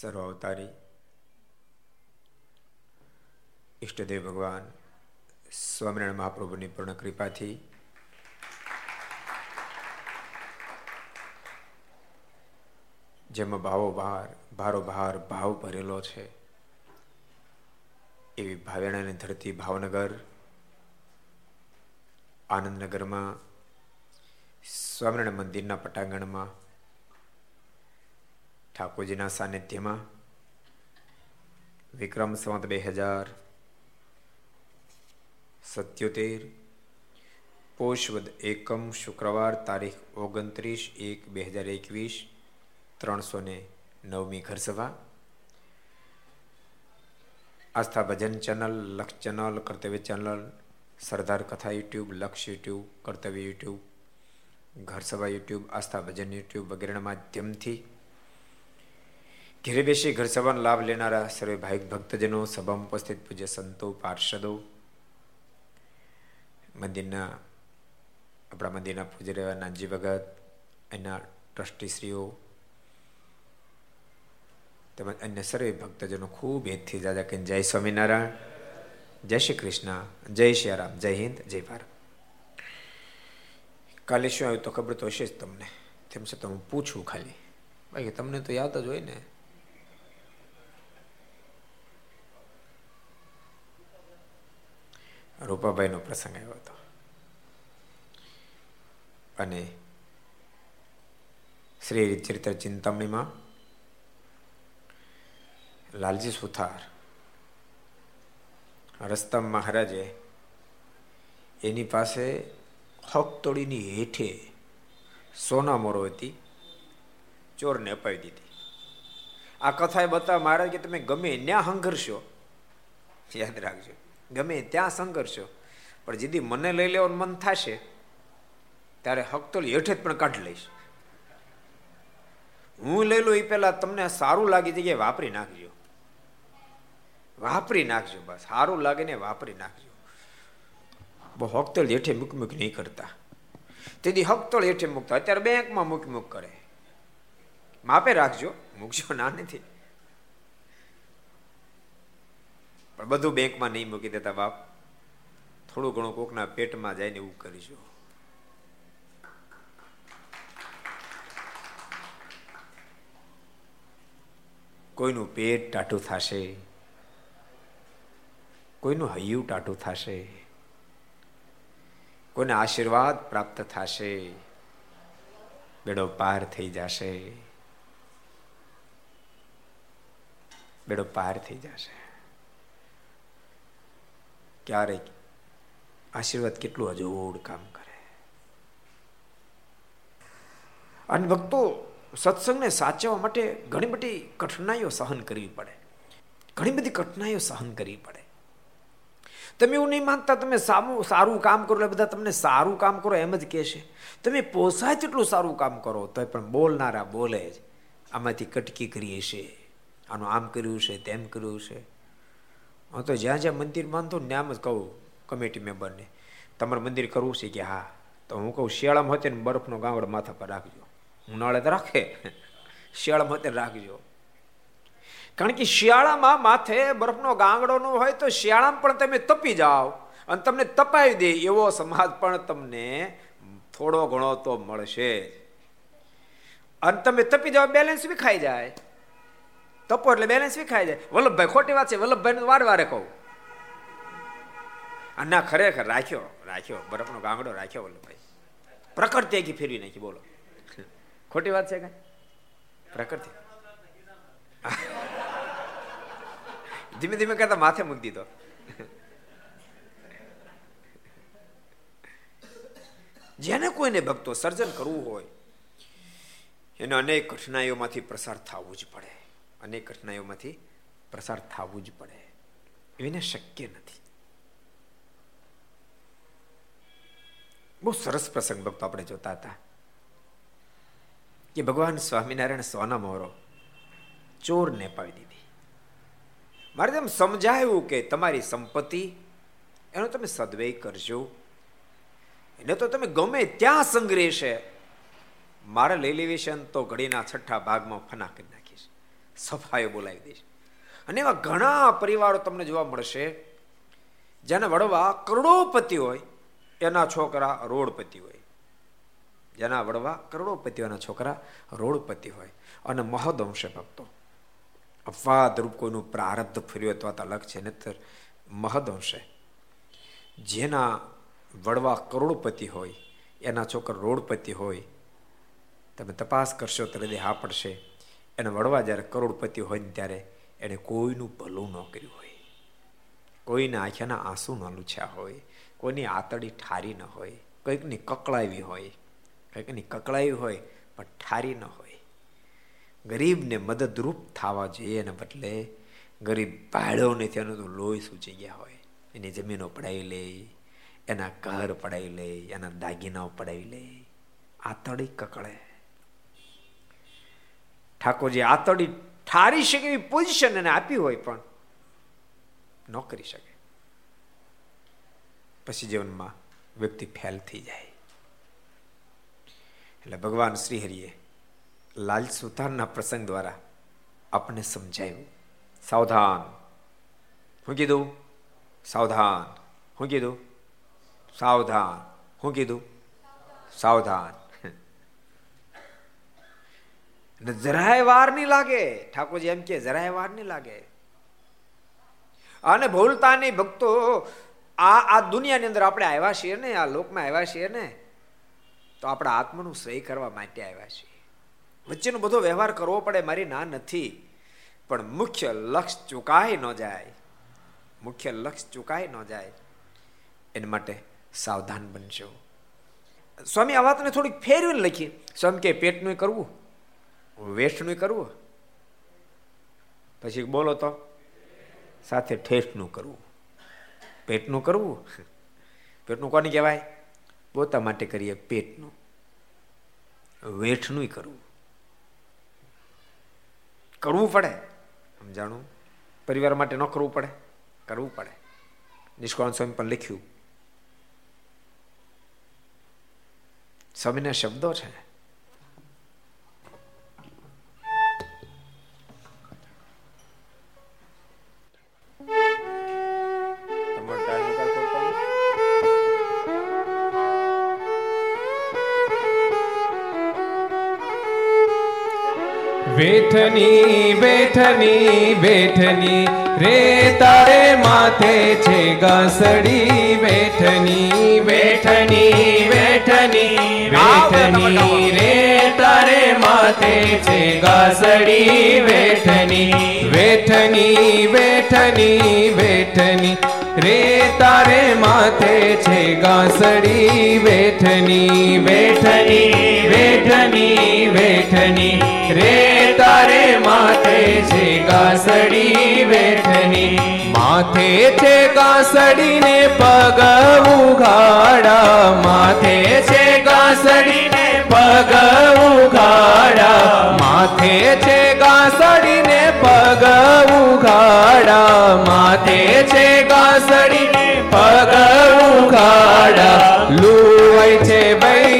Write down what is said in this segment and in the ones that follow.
સર્વ અવતારી. ઈષ્ટદેવ ભગવાન સ્વામિનારાયણ મહાપ્રભુની પૂર્ણ કૃપાથી જેમાં ભાવો ભાર, ભારો ભાર, ભાવ ભરેલો છે, એવી ભાવેણાની ધરતી ભાવનગર, આનંદનગરમાં, સ્વામિનારાયણ મંદિરના પટાંગણમાં ઠાકોરજીના સાનિધ્યમાં વિક્રમ સંવત બે હજાર સત્યોતેર પોષવદ એકમ શુક્રવાર તારીખ ઓગણત્રીસ એક બે હજાર એકવીસ ત્રણસો ને નવમી ઘરસભા Aastha Bhajan channel Lakshya channel Kartavya channel Sardar Katha YouTube Lakshya YouTube Kartavya YouTube Gharsabha YouTube Aastha Bhajan YouTube વગેરેના માધ્યમથી ઘેરે બેસી ઘર સભાનો લાભ લેનારા સર્વે ભાઈ ભક્તજનો, સભામાં ઉપસ્થિત પૂજ્ય સંતો, પાર્ષદો. મંદિરના, આપણા મંદિરના પૂજ્ય રહેવા નાનજી ભગત, એના ટ્રસ્ટીશ્રીઓ, તેમજ અન્ય સર્વે ભક્તજનો ખૂબ હેતથી જાજા કે જય સ્વામિનારાયણ, જય શ્રી કૃષ્ણ, જય શ્રી રામ, જય હિન્દ, જય ભારત. કાલે શું આવ્યું તો ખબર તો હશે જ તમને. તેમ છતાં હું પૂછું ખાલી. બાકી તમને તો યાદ જ હોય ને. રૂપાભાઈનો પ્રસંગ આવ્યો હતો. અને શ્રી ચરિત્ર ચિંતામણીમાં લાલજી સુથાર રસ્તમ મહારાજે એની પાસે હક તોડીની હેઠે સોના મોરો હતી, ચોરને અપાવી દીધી. આ કથાએ બતાવ મહારાજ કે તમે ગમે ન્યા સંઘર્ષો યાદ રાખજો. ગમે ત્યાં સંઘર્ષો પણ જેથી મને લઈ લેવાનું મન થશે, ત્યારે હકતોલ હેઠે જ પણ કાઢી લઈશ. હું લઈ લઉં એ પહેલાં તમને સારું લાગી જગ્યાએ વાપરી નાખજો. વાપરી નાખજો બસ, સારું લાગે ને વાપરી નાખજો. બહુ હકતોળ હેઠે મૂક મૂક નહીં કરતા. તેથી હકતોળ હેઠે મૂકતા. અત્યારે બેંકમાં મૂક મૂક કરે. માપે રાખજો, મૂકજો, ના નથી. પણ બધું બેંકમાં નહીં મૂકી દેતા બાપ. થોડું ઘણું કોકના પેટમાં જાય ને એવું કરીશું. કોઈનું પેટ ટાટું થશે, કોઈનું હૈયું ટાટું થશે, કોઈને આશીર્વાદ પ્રાપ્ત થશે, બેડો પાર થઈ જશે, બેડો પાર થઈ જશે. ક્યારેક આશીર્વાદ કેટલું અજોડ કામ કરે. અને ભક્તો સત્સંગને સાચવવા માટે ઘણી બધી કઠિનાઈઓ સહન કરવી પડે. ઘણી બધી કઠિનાઈઓ સહન કરવી પડે. તમે એવું નહીં માનતા તમે સામું સારું કામ કરો એટલે બધા તમને સારું કામ કરો એમ જ કહેશે તમે પોસાય તેટલું સારું કામ કરો તો પણ બોલનારા બોલે જ. આમાંથી કટકી કરીએ છે આનું આમ કર્યું છે તેમ કર્યું છે હું, તો જ્યાં જ્યાં મંદિર બાંધો ને આમ જ કહું કમિટી મેમ્બરને તમારે મંદિર કરવું છે કે હા? તો હું કહું, શિયાળામાં હોતે ને બરફનો ગાંગડો માથા પર રાખજો. ઉનાળે તો રાખે. શિયાળામાં હોતે રાખજો. કારણ કે શિયાળામાં માથે બરફનો ગાંગડો નો હોય તો શિયાળામાં પણ તમે તપી જાઓ અને તમને તપાવી દે, એવો સમાજ પણ તમને થોડો ઘણો તો મળશે અને તમે તપી જાઓ બેલેન્સ બી ખાઈ જાય. તપો એટલે બેલેન્સ વિખાઈ જાય. વલ્લભભાઈ ખોટી વાત છે વલ્લભભાઈ વાર વારે કહું. ના, ખરેખર રાખ્યો રાખ્યો, બરફનો ગાંગડો રાખ્યો વલ્લભભાઈ. પ્રકૃતિ એકી ફેરવી નાખી, બોલો. ખોટી વાત છે કઈ? પ્રકૃતિ. ધીમે ધીમે કરતા માથે મૂકી દીધો. જેને કોઈને ભક્તો સર્જન કરવું હોય, એને અનેક કઠિનાઈઓમાંથી પ્રસાર થવું જ પડે. અનેક કઠિનાઈઓમાંથી પ્રસાર થવું જ પડે. એને શક્ય નથી. બહુ સરસ પ્રસંગ ભક્તો આપણે જોતા હતા. કે ભગવાન સ્વામિનારાયણ સોના મોરો ચોરને પાવી દીધી. મારે તેમ સમજાયું કે તમારી સંપત્તિ, એનો તમે સદવ્યય કરજો. એને તો તમે ગમે ત્યાં સંગ્રહ છે. મારે લઈ લેવી છે તો ઘડીના છઠ્ઠા ભાગમાં ફના કરી સફાઈ બોલાવી દઈશ અને એવા ઘણા પરિવારો તમને જોવા મળશે, જેને વડવા કરોડોપતિ હોય, એના છોકરા રોડપતિ હોય. જેના વડવા કરોડોપતિઓના છોકરા રોડપતિ હોય. અને મહદઅંશે ભક્તો. અપવાદ રૂપ કોઈનું પ્રારબ્ધ ફર્યું તો અલગ છે, નહીતર મહદઅંશે. જેના વડવા કરોડપતિ હોય, એના છોકરા રોડપતિ હોય, તમે તપાસ કરશો ત્યારે હા પડશે. એને વડવા જ્યારે કરોડપતિ હોય ને ત્યારે એણે કોઈનું ભલું ન કર્યું હોય. કોઈના આંખ્યાના આંસુ ન લૂછ્યા હોય. કોઈની આતડી ઠારી ન હોય. કંઈકની કકળાવી હોય. કંઈકની કકળાવી હોય, પણ ઠારી ન હોય. ગરીબને મદદરૂપ થવા જોઈએ એને બદલે ગરીબ ભાડ્યો નથી એનું તો લોહી સૂચી ગયા હોય. એની જમીનો પડાવી લે, એના ઘર પડાવી લે, એના દાગીનાઓ પડાવી લે. આતડી કકળે. ઠાકોરજી આતડી ઠારી શકે એવી પોઝિશન એને આપી હોય પણ ન કરી શકે. પછી જીવનમાં વ્યક્તિ ફેલ થઈ જાય. એટલે ભગવાન શ્રીહરિએ લાલ સુથારના પ્રસંગ દ્વારા આપણને સમજાયું સાવધાન. હું કીધું? સાવધાન. હું કીધું? સાવધાન. હું કીધું? સાવધાન. જરાય વાર નહીં લાગે. ઠાકોરજી એમ કે, જરાય વાર નહીં લાગે. અને ભૂલતા નહીં ભક્તો આ આ દુનિયાની અંદર આપણે આવ્યા છીએ ને, આ લોકમાં આવ્યા છીએ ને, તો આપણા આત્માનું સહી કરવા માટે આવ્યા છીએ. વચ્ચેનો બધો વ્યવહાર કરવો પડે, મારી ના નથી. પણ મુખ્ય લક્ષ ચુકાય ન જાય. મુખ્ય લક્ષ ચુકાય ન જાય. એના માટે સાવધાન બનશો સ્વામી, આ વાતને થોડીક ફેરવીને લખીએ. સ્વામી કે, પેટનું કરવું. વેસ્ટનું કરવું? પછી બોલો તો, સાથે ઠેઠનું કરવું. પેટનું કરવું? પેટનું કોને કહેવાય? પોતા માટે કરીએ પેટનું. વેઠનું કરવું. કરવું પડે. સમજાણું પરિવાર માટે ન કરવું પડે. કરવું પડે. નિષ્કાળ સ્વામી પણ લખ્યું. સ્વામીના શબ્દો છે. વેઠની બેઠની બેઠની રે તારે માથે છે ગાસડી બેઠની બેઠની બેઠની બેઠની રે તારે માથે છે ગાસડી બેઠની બેઠની બેઠની બેઠની રે તારે માથે છે ગાસડી બેઠની બેઠની બેઠની બેઠની રે તારે માથે છે કાસડી વેઠની માથે છે ગાસડી ને પગ ઉઘાડા. માથે છે ગાસડી ને પગ ઉઘાડા. માથે છે ગાસડી ને પગ ઉઘાડા. માથે છે ગાસડી ને પગ ઉઘાડા. લુવાય છે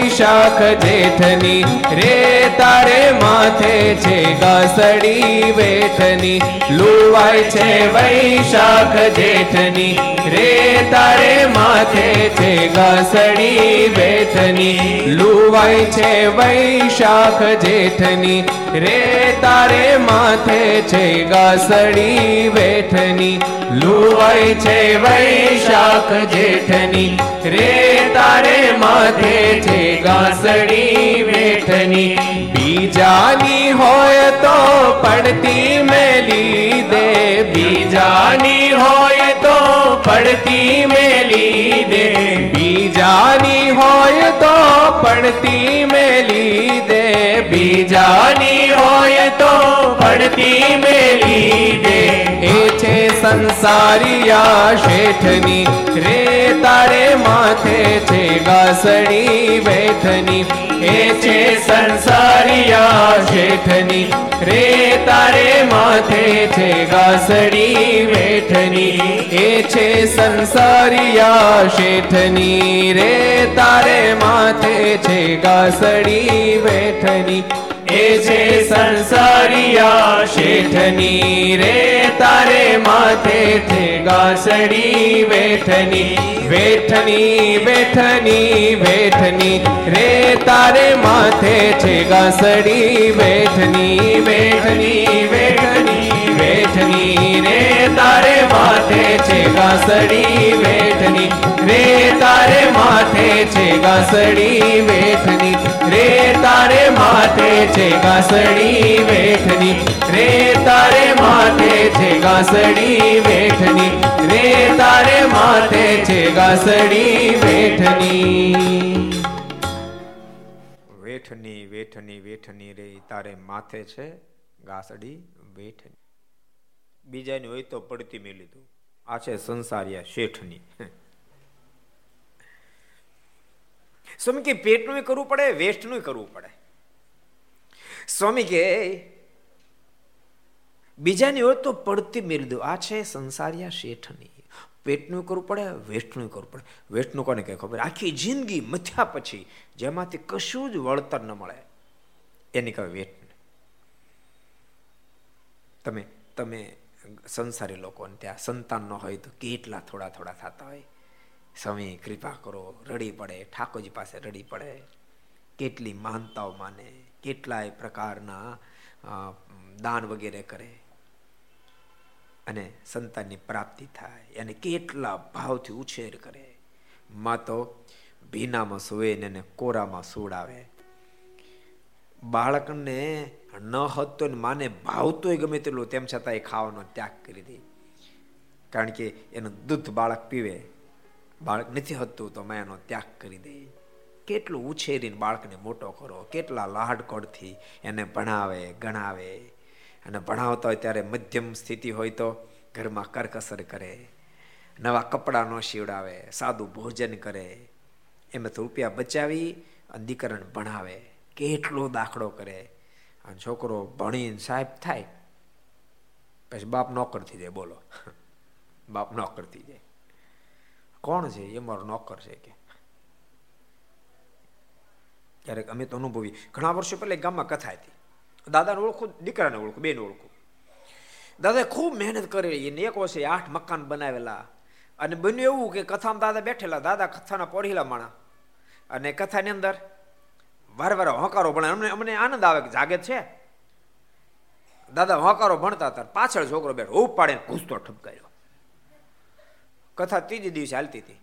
વૈશાખ જેઠની, રે તારે માથે છે ગાસડી વેઠની. લુવાય છે વૈશાખ જેઠની, રે તારે માથે છે ગાસડી વેઠની. લુવાય છે વૈશાખ જેઠની, રે તારે માથે છે ગાસડી વેઠની. લુવાય છે વૈશાખ જેઠની, રે તારે માથે છે ગાસડી વેઠની બીજાની હોય તો પડતી મેલી દે બીજાની હોય તો પડતી મેલી દે બીજાની હોય તો પડતી મેલી દે બીજાની હોય તો પડતી મેલી દે સંસારિયા શેઠની, રે તારે માથે છે ગાસણી બેઠની એ છે સંસારિયા શેઠની, રે તારે માથે છે ગાસણી બેઠની એ છે સંસારિયા શેઠની, રે તારે માથે છે ગાસડી બેઠની એ છે સંસારિયા શેઠની રે, તારે માથે છે ગાસડી વેઠની વેઠની વેઠની વેઠની રે, તારે માથે છે ગાસડી વેઠની વેઠની વેઠની તારે માથે છે ગાસડી વેઠની. રે તારે માથે છે ગાસડી વેઠની. રે તારે માથે છે ગાસડી વેઠની. રે તારે માથે છે ગાસડી વેઠની. રે તારે માથે છે ગાસડી વેઠની. વેઠની વેઠની વેઠની રે તારે માથે છે ગાસડી વેઠની. બીજાની હોય તો પડતી મેં લીધું. આ છે સંસારિયા શેઠની. સ્વામી કે પેટનું કરવું પડે વેસ્ટનું કરવું પડે. સ્વામી કે બીજાની હોય તો પડતી મેળવી દો આ છે સંસારિયા શેઠની. પેટનું કરવું પડે વેસ્ટનું કરવું પડે. વેસ્ટનું કોને કઈ ખબર? આખી જિંદગી મથ્યા પછી જેમાંથી કશું જ વળતર ન મળે. એની કહે વેટ તમે તમે સંસારી લોકોને ત્યાં સંતાન ન હોય તો કેટલા થોડા થોડા થતા હોય. સ્વામી, કૃપા કરો, રડી પડે, ઠાકોરજી પાસે રડી પડે. કેટલી માનતાઓ માને, કેટલાય પ્રકારના દાન વગેરે કરે. અને સંતાનની પ્રાપ્તિ થાય અને કેટલા ભાવથી ઉછેર કરે. માં તો ભીનામાં સુવે ને કોરામાં સુડાવે બાળકને ન હતો ને માને ભાવતોય ગમે તેટલું, તેમ છતાં એ ખાવાનો ત્યાગ કરી દે. કારણ કે એનું દૂધ બાળક પીવે, બાળક નથી હતું તો મેં એનો ત્યાગ કરી દે. કેટલું ઉછેરીને બાળકને મોટો કરો, કેટલા લાડકોડથી એને ભણાવે, ગણાવે. અને ભણાવતા હોય ત્યારે મધ્યમ સ્થિતિ હોય તો ઘરમાં કરકસર કરે, નવા કપડાં ન શિવડાવે સાદું ભોજન કરે. એમાં તો રૂપિયા બચાવી અને દીકરાને ભણાવે. કેટલો દાખલો કરે. અને છોકરો ભણીને સાહેબ થાય, પછી બાપ નોકર થઈ જાય, બોલો. બાપ નોકર થઈ જાય. કોણ છે? એ મારો નોકર છે કે. ક્યારેક અમે તો અનુભવી. ઘણા વર્ષો પહેલા ગામમાં કથા હતી. દાદાને ઓળખું, દીકરાને ઓળખું, બેને ઓળખું. દાદાએ ખૂબ મહેનત કરેલી. એને એક વર્ષે આઠ મકાન બનાવેલા. અને બન્યું એવું કે કથામાં દાદા બેઠેલા. દાદા કથાના પઢેલા માણા. અને કથાની અંદર વારે વારે હોંકારો ભણે. અમને અમને આનંદ આવે કે જાગે છે? દાદા હોંકારો ભણતા હતા. પાછળ છોકરો બેઠો ઉપ પાડે ઘૂસતો ઠપકાર્યો. કથા ત્રીજી દિવસે હાલતી હતી.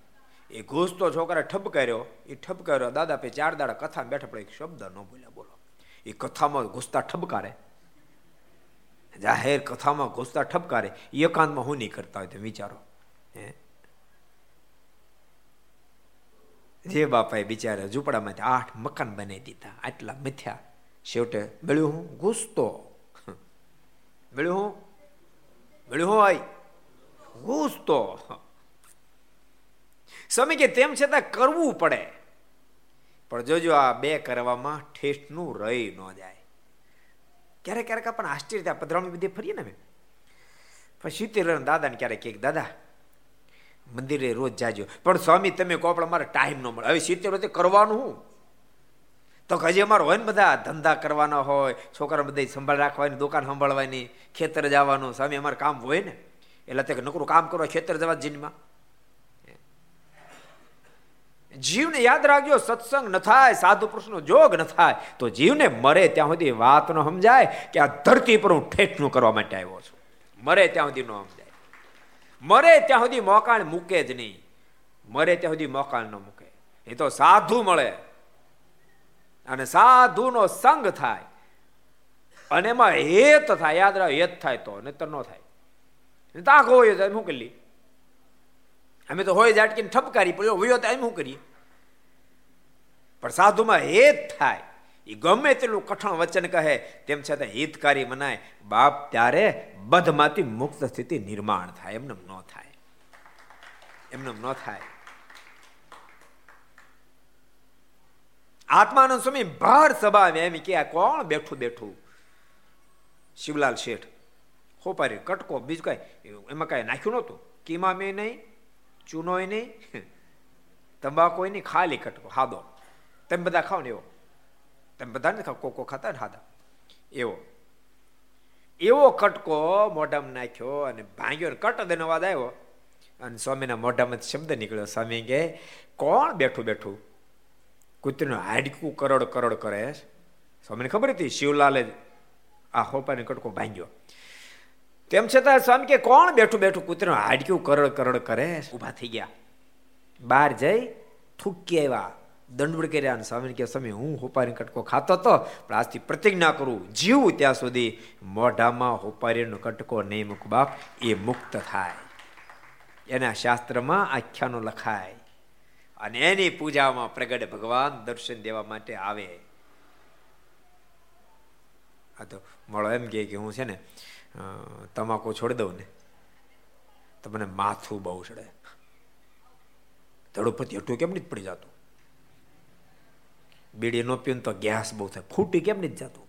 એ ઘૂસતો છોકરા ઠપકાર્યો. એ ઠપકાર્યો, દાદા પે ચાર દાડા કથા બેઠા પડે એક શબ્દ ન બોલ્યા, બોલો. એ કથામાં ઘૂસતા ઠપકારે. જાહેર કથામાં ઘૂસતા ઠપકારે. એકાંતમાં હું નહીં કરતા હોય તો વિચારો. હે? જે બાપાએ બિચારા ઝૂંપડામાંથી આઠ મકાન બનાવી દીધા, આટલા મથ્યા છેવટે મળ્યું હું ઘૂસતો મળ્યું હું? મળ્યું હું આઈ? ઘૂસતો સ્વામી કે તેમ છતાં કરવું પડે. પણ જોજો આ બે કરવામાં ઠેઠનું રહી ન જાય. ક્યારેક ક્યારેક પણ આશ્ચર્ય પધરામણી બધી ફરીએ ને મેં પછી સિત્તેર દાદાને ક્યારેક કે, દાદા મંદિરે રોજ જાજો. પણ સ્વામી, તમે કહો, પણ અમારે ટાઈમ ન મળે. હવે સિત્તેર વખતે કરવાનું હું? તો હજી અમારે હોય ને બધા ધંધા કરવાના હોય છોકરા બધા સંભાળ રાખવાની, દુકાન સંભાળવાની, ખેતર જવાનું. સ્વામી, અમારે કામ હોય ને? એટલે તે નકરું કામ કરો, ખેતર જવા જીનમાં જીવને યાદ રાખજો, સત્સંગ ન થાય, સાધુ પુરુષનો જોગ ન થાય. તો જીવને મરે ત્યાં સુધી વાત ન સમજાય કે આ ધરતી પર હું ઠેઠનું કરવા માટે આવ્યો છું. મરે ત્યાં સુધી ન સમજાય. મરે ત્યાં સુધી મોકાણ મૂકે જ નહીં. મરે ત્યાં સુધી મોકાણ ન મૂકે. એ તો સાધુ મળે. અને સાધુનો સંગ થાય. અને એમાં હેત થાય. યાદ રાખ, હેત થાય તો, નહીતર ન થાય. તાક હોય તો શું કરી અમે તો હોય જાટકીને ઠપકારી પડ્યો હોય તો એમ શું કરીએ? પણ સાધુમાં હેત થાય. એ ગમે તેટલું કઠણ વચન કહે, તેમ છતાં હિતકારી મનાય. બાપ ત્યારે બધમાંથી મુક્ત સ્થિતિ નિર્માણ થાય એમને ન થાય. એમને ન થાય. આત્માનંદ સ્વામી ભાર સભા એમ કે કોણ બેઠું બેઠું? શિવલાલ શેઠ. હોપારી કટકો, બીજું કઈ, એમાં કઈ નાખ્યું નહોતું? કીમા મેં નહીં, ચૂનોય નહીં તંબાકુ નહીં, ખાલી કટકો, હાદો. તમે બધા ખાવ ને એવો. તમે બધા નથી ખાવ કોકો ખાતા ને હાદા. એવો. એવો કટકો મોઢામાં નાખ્યો અને ભાંગ્યો ને કટ દેનો અવાજ આવ્યો. અને સ્વામીના મોઢામાં શબ્દ નીકળ્યો. સ્વામી કે, કોણ બેઠું બેઠું? કૂતરીનું હાડકું કરોડ કરોડ કરે સ્વામીને ખબર હતી, શિવલાલે આ હોપાને કટકો ભાંગ્યો. તેમ છતાં સ્વામી કે, કોણ બેઠું બેઠું? કૂતરીનું હાડકું કરોડ કરોડ કરે ઊભા થઈ ગયા. બહાર જઈ થૂકી આવ્યા. દંડવડ કર્યા અને સ્વામી કે સમય હું હોપારી કટકો ખાતો હતો પણ આજથી પ્રતિજ્ઞા કરું, જીવું ત્યાં સુધી. મોઢામાં હોપારીનો કટકો નહીં મૂક બાપ, એ મુક્ત થાય. એના શાસ્ત્રમાં આખ્યાનો લખાય. અને એની પૂજામાં પ્રગટ ભગવાન દર્શન દેવા માટે આવે. આ તો મળો એમ કે હું છે ને તમાકુ છોડી દઉં ને તમને માથું બહુ ચડે. ધડુપતિ હટું કેમ નથી પડી જતું? બીડી નો પીવું તો ગેસ બહુ થાય. ફૂટી કેમ નહીં જતું?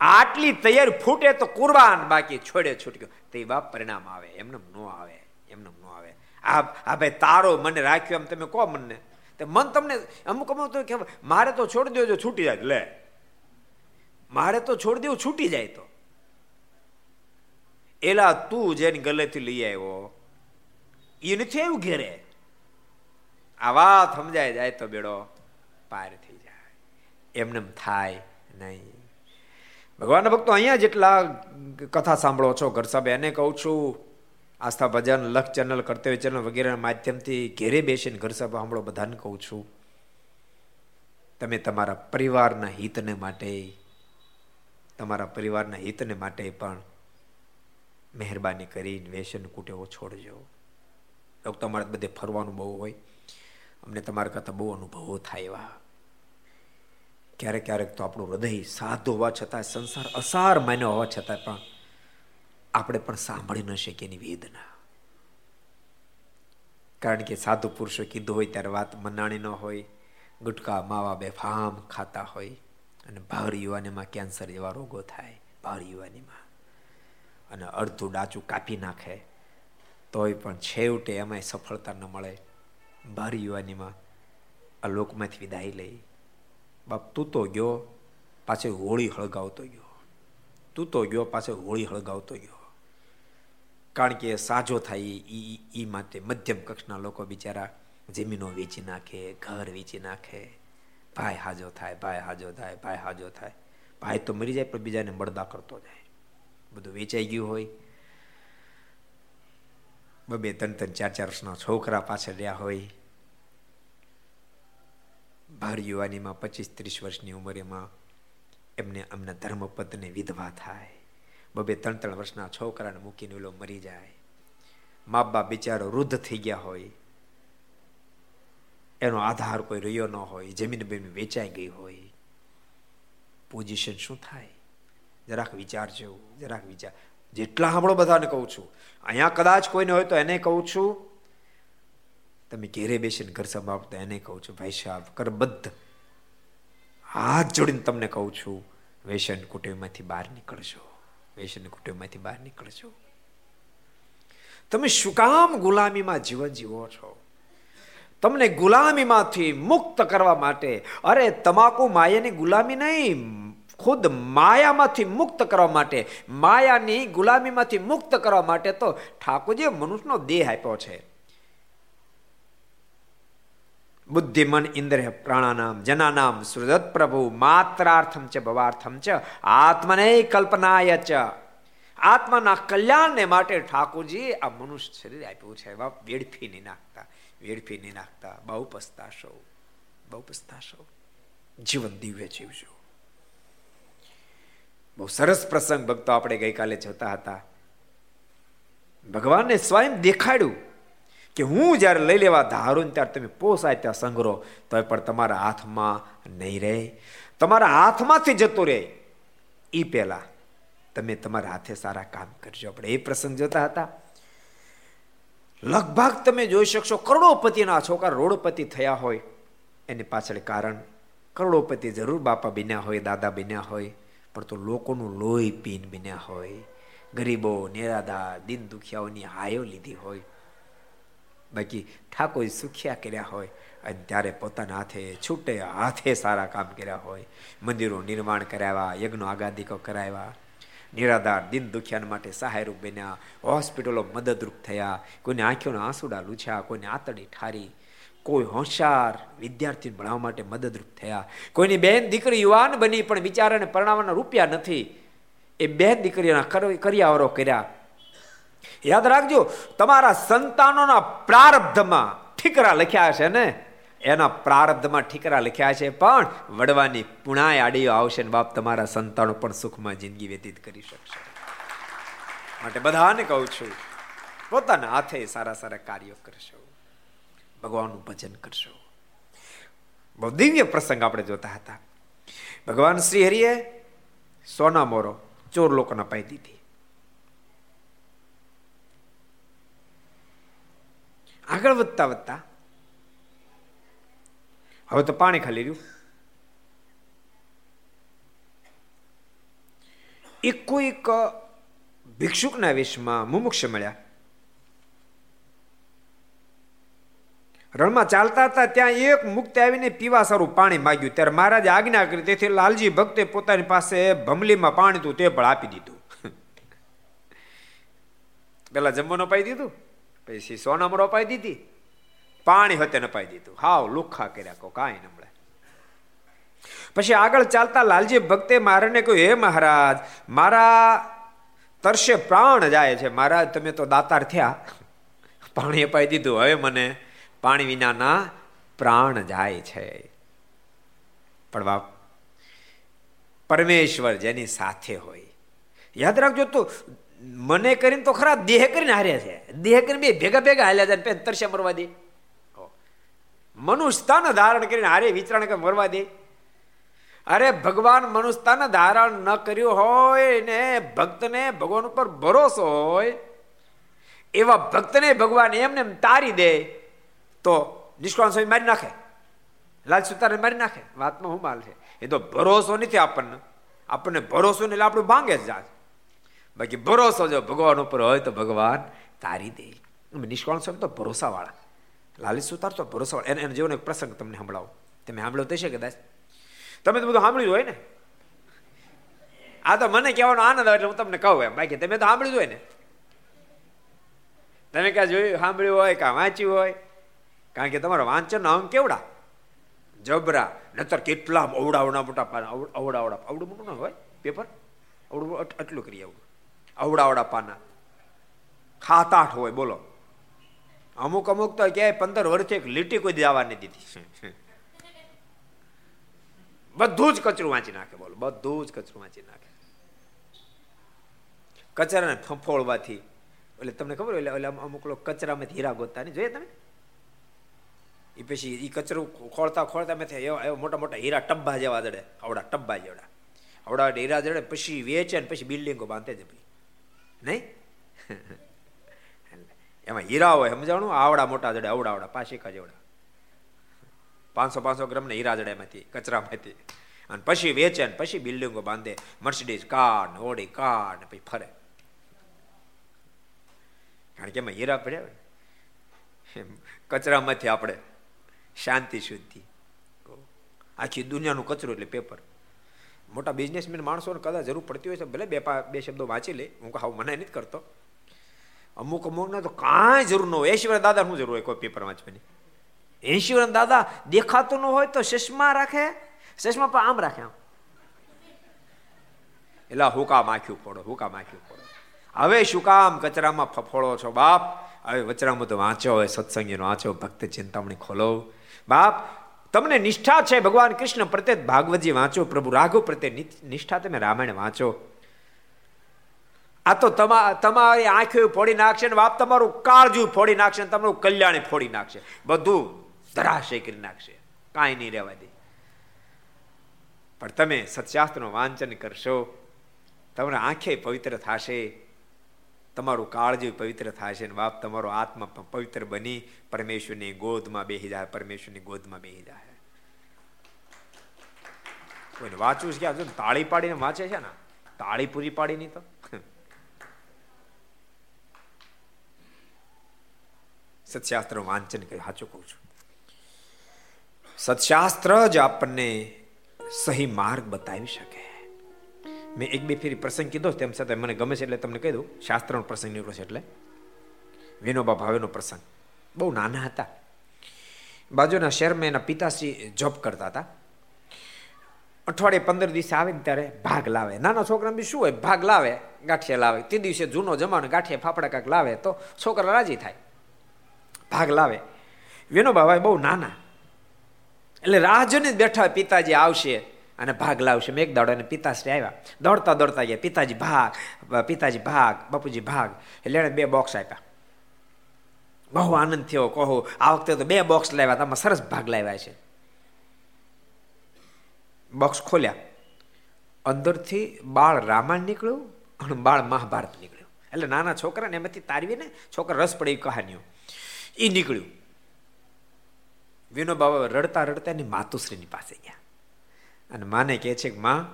આટલી તૈયાર ફૂટે તો કુરબાન બાકી છોડે છૂટક્યો તે બાપ પરિણામ આવે. એમને નો આવે. એમને નો આવે. આ આ ભાઈ તારો મને રાખ્યો એમ તમે કહો મને તે મન તમને અમુક અમુક તો કે મારે તો છોડી દેજો, છૂટી જાય. લે. મારે તો છોડી દેવું, છૂટી જાય તો. એલા તું જેની ગલેથી લઈ આવ્યો એ નથી આવ્યું ઘેરે? આ વાત સમજાય જાય તો બેડો. પાર થઈ જાય. એમને થાય નહીં. ભગવાનના ભક્તો અહીંયા જેટલા કથા સાંભળો છો, ઘર સાહેબ એને કહું છું, આસ્થા ભજન, લખ ચેનલ, કર્તવ્ય ચેનલ વગેરેના માધ્યમથી ઘેરે બેસીને ઘર સાહેબ સાંભળો, બધાને કહું છું. તમે તમારા પરિવારના હિતને માટે, તમારા પરિવારના હિતને માટે પણ મહેરબાની કરીને વ્યસન કુટેવો છોડજો. તમારે બધે ફરવાનું બહુ હોય. અમને તમારા કરતાં બહુ અનુભવો થાય એવા. ક્યારેક ક્યારેક તો આપણું હૃદય સાધુ હોવા છતાં, સંસાર અસાર માન્યો હોવા છતાં પણ આપણે પણ સાંભળી ન શકીએ એની વેદના. કારણ કે સાધુ પુરુષો કીધું હોય ત્યારે વાત મનાણી ન હોય, ગુટકા માવા બેફામ ખાતા હોય અને ભાર યુવાનીમાં કેન્સર જેવા રોગો થાય, ભાર યુવાનીમાં. અને અડધું ડાચું કાપી નાખે, તોય પણ છેવટે એમાંય સફળતા ન મળે. ભાર યુવાનીમાં આ લોકમાંથી વિદાય લઈ. બાપ તું તો ગયો પાછળ હોળી હળગાવતો ગયો. તું તો ગયો પાછળ હોળી હળગાવતો ગયો. કારણ કે સાજો થાય એ એ માટે મધ્યમ કક્ષના લોકો બિચારા જમીનો વેચી નાખે, ઘર વેચી નાખે. ભાઈ હાજો થાય, ભાઈ હાજો થાય, ભાઈ હાજો થાય. ભાઈ તો મરી જાય, પણ બીજાને મળદા કરતો જાય. બધું વેચાઈ ગયું હોય. બબે ત્રણ ત્રણ ચાર ચાર વર્ષના છોકરા પાછળ રહ્યા હોય. ભાર યુવાનીમાં પચીસ ત્રીસ વર્ષની ઉંમરેમાં એમને એમના ધર્મપત્ને વિધવા થાય. બબે ત્રણ ત્રણ વર્ષના છોકરાને મૂકીને ઓલો મરી જાય. મા બાપ બિચારો વૃદ્ધ થઈ ગયા હોય. એનો આધાર કોઈ રહ્યો ન હોય, જમીન બેમીન વેચાઈ ગઈ હોય. પોઝિશન શું થાય? જરાક વિચારજો જરાક વિચાર. જેટલા હમણાં બધાને કહું છું. અહીંયા કદાચ કોઈને હોય તો એને કહું છું તમે ઘેરે બેસીને ઘર સંભાળતા એને કહું છું, ભાઈ સાહેબ કરબદ્ધ હાથ જોડીને તમને કહું છું, વેસન કુટુંબમાંથી બહાર નીકળજો, વેસન કુટુંબમાંથી બહાર નીકળજો. તમે શું કામ ગુલામીમાં જીવન જીવો છો? તમને ગુલામીમાંથી મુક્ત કરવા માટે, અરે, તમાકુ માયાની ગુલામી નહીં, ખુદ માયામાંથી મુક્ત કરવા માટે, માયાની ગુલામીમાંથી મુક્ત કરવા માટે તો ઠાકોરજીએ મનુષ્યનો દેહ આપ્યો છે. બુદ્ધિ મન ઇન્દ્ર પ્રાણાનામ જનાનામ સુરદત પ્રભુ માત્રાર્થમ ચ ભવાર્થમ ચ આત્મને કલ્પનાય ચ આત્માના કલ્યાણને માટે ઠાકોરજી આ મનુષ્ય શરીર આપ્યું છે બાપ વેડફી નહીં નાખતા વેડફી નહીં નાખતા બહુ પસ્તાશો બહુ પસ્તાશો જીવન દિવ્ય જીવજો બહુ સરસ પ્રસંગ ભક્તો આપણે ગઈકાલે જોતા હતા। ભગવાનને સ્વયં દેખાડ્યું કે હું જ્યારે લઈ લેવા ધારું ત્યારે તમે પોસાય ત્યાં સંગ્રહ તો પણ તમારા હાથમાં નહીં રહે. તમારા હાથમાંથી જતો રહે. એ પહેલા તમે તમારા હાથે સારા કામ કરજો. આપણે એ પ્રસંગ જોતા હતા. લગભગ તમે જોઈ શકશો કરોડોપતિના છોકરા રોડપતિ થયા હોય. એની પાછળ કારણ, કરોડોપતિ જરૂર બાપા બન્યા હોય, દાદા બન્યા હોય, પણ તો લોકોનું લોહી પીન બન્યા હોય. ગરીબો, નિરાધાર દિન દુખિયાઓની હાયો લીધી હોય. બાકી ઠાકોર સુખ્યા કર્યા હોય અને ત્યારે પોતાના હાથે છૂટે, હાથે સારા કામ કર્યા હોય, મંદિરો નિર્માણ કરાવ્યા, યજ્ઞો આગાદિકો કરાવ્યા, નિરાધાર, દિન દુખિયાન માટે સહાયરૂપ બન્યા, હોસ્પિટલો મદદરૂપ થયા, કોઈને આંખોના આંસુડા લૂછ્યા, કોઈને આતડી ઠારી, કોઈ હોશિયાર વિદ્યાર્થી ભણાવવા માટે મદદરૂપ થયા. કોઈની બેન દીકરી યુવાન બની પણ બિચારાને પરણાવવાના રૂપિયા નથી. એ બેન દીકરીઓના કર્યાવરો કર્યા. યાદ રાખજો, તમારા સંતાનોના પ્રારબ્ધમાં ઠીકરા લખ્યા છે ને? એના પ્રારબ્ધમાં ઠીકરા લખ્યા છે, પણ વડવાની પુણાય આડીઓ આવશે ને બાપ તમારા સંતાનો પણ સુખમાં જિંદગી વ્યતીત કરી શકશે. માટે બધાને કહું છું, પોતાના હાથે સારા સારા કાર્યો કરશો. ભગવાનનું ભજન કરશો. બહુ દિવ્ય પ્રસંગ આપણે જોતા હતા. ભગવાન શ્રી હરિએ સોના મોરો ચોર લોકોના પાઈ દીધી. આગળ વધતા. વધતા હવે તો પાણી ખાલી રહ્યું. એક કોઈક ભિક્ષુકના વેશમાં મુમુક્ષ મળ્યા. રણમાં ચાલતા હતા ત્યાં એક મુક્ત આવીને પીવા સારું પાણી માગ્યું. ત્યારે મહારાજે આજ્ઞા કરી, તેથી લાલજી ભક્તે પોતાની પાસે ભમલીમાં પાણી હતું, તે પણ આપી દીધું. પેલા જમવાનું પાઈ દીધું? પછી સોનામરો અપાઈ દીધી. પાણી હતે નપાઈ દીધું. હાવ લુખા કર્યા કો કાંઈ નમળે પછી આગળ ચાલતા લાલજી ભક્તે મારાને કહ્યું, હે મહારાજ, મારા તરશે પ્રાણ જાય છે. મહારાજ, તમે તો દાતાર થયા. પાણી અપાઈ દીધું. હવે મને પાણી વિનાના પ્રાણ જાય છે. પણ બાપ, પરમેશ્વર જેની સાથે હોય. યાદ રાખજો તો મને કરીને તો ખરા દેહ કરીને હાર્યા છે. દેહ કરીને બે ભેગા ભેગા હાલ્યા જાય તરસ્યા મરવા દે. મનુષ્યતાન ધારણ કરીને હારે વિચરણ કે મરવા દે. અરે ભગવાન મનુષ્યતાને ધારણ ન કર્યું હોય ને ભક્તને ભગવાન ઉપર ભરોસો હોય, એવા ભક્તને ભગવાન એમને તારી દે, તો નિષ્કાળ સ્વામી મારી નાખે. લાલ સુતારને મારી નાખે. વાતમાં હું માલ છે. એ તો ભરોસો નથી આપણને. આપણને ભરોસો ને એટલે આપણું ભાંગે જ જાય બાકી ભરોસો જો ભગવાન ઉપર હોય તો ભગવાન તારી દે. નિષ્કાળ સ્વામી તો ભરોસા વાળા લાલિત સુતાર તો ભરોસા એને એને જેવો એક પ્રસંગ તમને સંભળાવો. તમે સાંભળ્યો થશે કદાચ. તમે તો બધું સાંભળ્યું હોય ને. આ તો મને કહેવાનો આનંદ એટલે હું તમને કહું એમ. બાકી તમે તો સાંભળ્યું હોય ને. તમે ક્યાં જોયું, સાંભળ્યું હોય કાં વાંચ્યું હોય? કારણ કે તમારા વાંચન અંગ કેવડા? જબરા. નતર કેટલા અવડા અવડા મોટા અવડા અવડા અવડું મોટું હોય. પેપર? અવડું આટલું કરીએ આવડું અવડા અવડા પાના. ખાત આઠ હોય, બોલો. અમુક અમુક તો ક્યાંય પંદર વર્ષે એક લીટી કોઈ જવા દીધી. બધું જ કચરું વાંચી નાખે, બોલો. બધું જ કચરું વાંચી નાખે. કચરાને ફફોળવાથી. એટલે તમને ખબર હોય, એટલે અમુક લોકો કચરામાંથી હીરા ગોતતા નહીં. જોઈએ તમે? એ પછી એ કચરું ખોળતા ખોળતા મેં એવા એવા મોટા મોટા હીરા ટબ્બા જેવા જડે. આવડા ટબ્બા જેવડા. આવડા હીરા જડે, પછી વેચે ને પછી બિલ્ડિંગો બાંધે જ ભાઈ. નહીં? એમાં હીરા હોય, સમજાણું? આવડા મોટા જડે અવડા આવડા પાશિકા જેવડા. પાંચસો પાંચસો ગ્રામને હીરા જડે કચરામાંથી. અને પછી વેચે ને પછી બિલ્ડિંગો બાંધે. મર્સિડીઝ કાર ને ઓડી કાર ને પછી ફરે. કારણ કે એમાં હીરા પડ્યા કચરામાંથી આપણે શાંતિ, શુદ્ધિ. આખી દુનિયાનું કચરો એટલે પેપર. મોટા બિઝનેસમેન માણસોને કદાચ જરૂર પડતી હોય છે, ભલે બે બે શબ્દો વાંચી લે. હું હાવ મને નથી કરતો. અમુક અમુકને તો કાંઈ જરૂર ન હોય. એસી દાદા શું જરૂર હોય? કોઈ પેપર વાંચવાની. વર્ષ દાદા દેખાતું ન હોય તો ચશ્મા રાખે? ચશ્મા પણ આમ રાખે આમ. એટલે હુકા માખ્યું ફોડો હુકા માખ્યું ફોડો હવે શું કામ? કચરામાં ફફોળો છો બાપ? હવે વચરામાં તો વાંચો, હવે સત્સંગીનો વાંચો, ભક્ત ચિંતામણી ખોલો. બાપ તમને નિષ્ઠા છે? ભગવાન કૃષ્ણ પ્રત્યે ભાગવતજી વાંચો, પ્રભુ રાઘવ પ્રત્યે નિષ્ઠા તમે રામાયણ વાંચો. આ તો તમારી આંખો ફોડી નાખશે ને બાપ તમારું કાળજું ફોડી નાખશે તમારું કલ્યાણ ફોડી નાખશે. બધું ધરાશે કરી નાખશે. કાંઈ નહીં રહેવા દે. પણ તમે સત્શાસ્ત્રનું વાંચન કરશો, તમારા આંખે પવિત્ર થશે. તમારું કાળજી પવિત્ર થાય છે બાપ તમારો આત્મા પવિત્ર બની, પરમેશ્વરની ગોદમાં બેહી જાય, પરમેશ્વરની ગોદમાં બેહી જાય. કોઈને વાંચવું છે ક્યાં તાળી પાડીને વાંચે છે ને? તાળી પૂરી પાડી નહીં તો? સત્શાસ્ત્ર વાંચન કર્યું સાચું કહું છું. સત્શાસ્ત્ર જ આપણને સહી માર્ગ બતાવી શકે. મેં એક, બે ફેરી પ્રસંગ કીધો તેમ છતાં મને ગમે છે એટલે તમને કહી દઉં, શાસ્ત્રનો પ્રસંગ નીકળ્યો છે એટલે. વિનોબા ભાવેનો પ્રસંગ. બહુ નાના હતા. બાજુના શહેરમાં એના પિતાશ્રી જોબ કરતા હતા. અઠવાડિયે પંદર દિવસે આવે ને ત્યારે ભાગ લાવે. નાના છોકરા બી શું હોય? ભાગ લાવે, ગાંઠિયા લાવે. તે દિવસે જૂનો જમાનો, ગાંઠિયા, ફાફડા કાંક લાવે તો છોકરા રાજી થાય. ભાગ લાવે. વિનોબા ભાઈ બહુ નાના. એટલે રાહ જોઈને બેઠા પિતાજી આવશે. અને ભાગ લાવશે મેં એક દાડો અને પિતાશ્રી આવ્યા. દોડતા દોડતા ગયા. પિતાજી ભાગ પિતાજી ભાગ, બાપુજી ભાગ. એટલે એણે બે બોક્સ આપ્યા. બહુ આનંદ થયો. કહો, આ વખતે તો બે બોક્સ લાવ્યા તમે સરસ ભાગ લાવ્યા છે. બોક્સ ખોલ્યા. અંદરથી બાળ રામાયણ નીકળ્યું અને બાળ મહાભારત નીકળ્યું. એટલે નાના છોકરાને એમાંથી તારવીને છોકરા રસ પડે કહાનીઓ. એ નીકળ્યું. વિનોબાબા રડતા રડતા એની માતુશ્રીની પાસે ગયા. અને માને કહે છે કે, માં,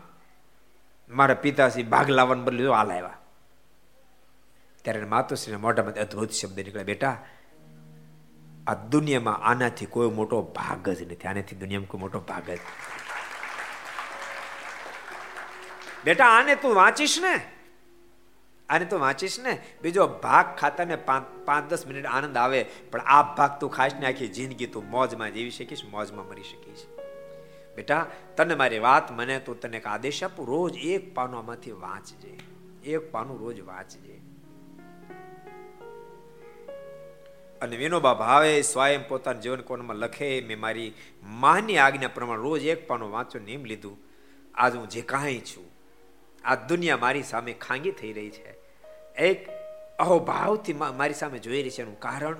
મારા પિતાશ્રી ભાગ લાવવાનું બદલે આ લાવ્યા ત્યારે માતુશ્રીના મોઢામાં અદભુત શબ્દ નીકળે બેટા, આ દુનિયામાં આનાથી કોઈ મોટો ભાગ જ નથી, આનાથી દુનિયામાં કોઈ મોટો ભાગ જ બેટા, આને તું વાંચીશ ને? આને તું વાંચીશ ને? બીજો ભાગ ખાતાને પાંચ પાંચ, દસ મિનિટ આનંદ આવે, પણ આ ભાગ તું ખાસ ને આખી જિંદગી તું મોજમાં જીવી શકીશ, મોજમાં મરી શકીશ. બેટા, તને મારી વાત મને તું તને એક આદેશ આપું. રોજ એક પાનું આમાંથી વાંચજે. એક પાનું રોજ વાંચજે. અને વિનોબા ભાવે સ્વયં પોતાના જીવન કોણમાં લખે, મેં મારી માની આજ્ઞા પ્રમાણે રોજ એક પાનું વાંચો નિયમ લીધું. આજ હું જે કાંઈ છું, આ દુનિયા મારી સામે ખાંગી થઈ રહી છે. એક અહોભાવથી મારી સામે જોઈ રહી છે એનું કારણ.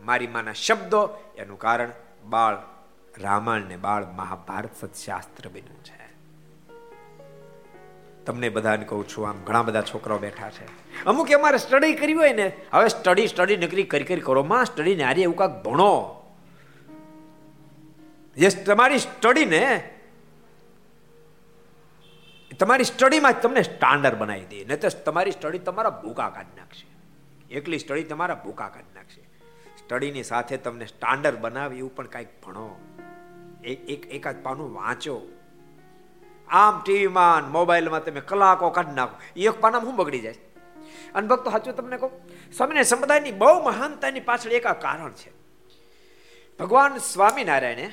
મારી માના શબ્દો, એનું કારણ બાળ રામાયણ ને બાળ મહાભારત સત્શાસ્ત્ર બન્યું છે. તમને બધાને કહું છું, આમ ઘણા બધા છોકરાઓ બેઠા છે. અમુક અમારે સ્ટડી કરી હોય ને, હવે સ્ટડી સ્ટડી નકરી કરી કરી કરો. માં સ્ટડી ને આરે એવું કાંક ભણો. જે તમારી સ્ટડી ને, તમારી સ્ટડીમાં તમને સ્ટાન્ડર્ડ બનાવી દે. નહીં તો તમારી સ્ટડી તમારા ભૂકા કાઢી નાખશે. એકલી સ્ટડી તમારા ભૂકા કાઢી નાખશે. સ્ટડીની સાથે તમને સ્ટાન્ડર્ડ બનાવે એવું પણ કાંઈક ભણો. એક એકાદ પાનું વાંચો. આમ ટીવીમાં મોબાઈલમાં તમે કલાકો કાઢી નાખો. એક પાનામાં શું બગડી જાય? અને ભક્તો, સાચું તમને કહું? સ્વામીને સંપ્રદાયની બહુ મહાનતાની પાછળ એક આ કારણ છે. ભગવાન સ્વામિનારાયણે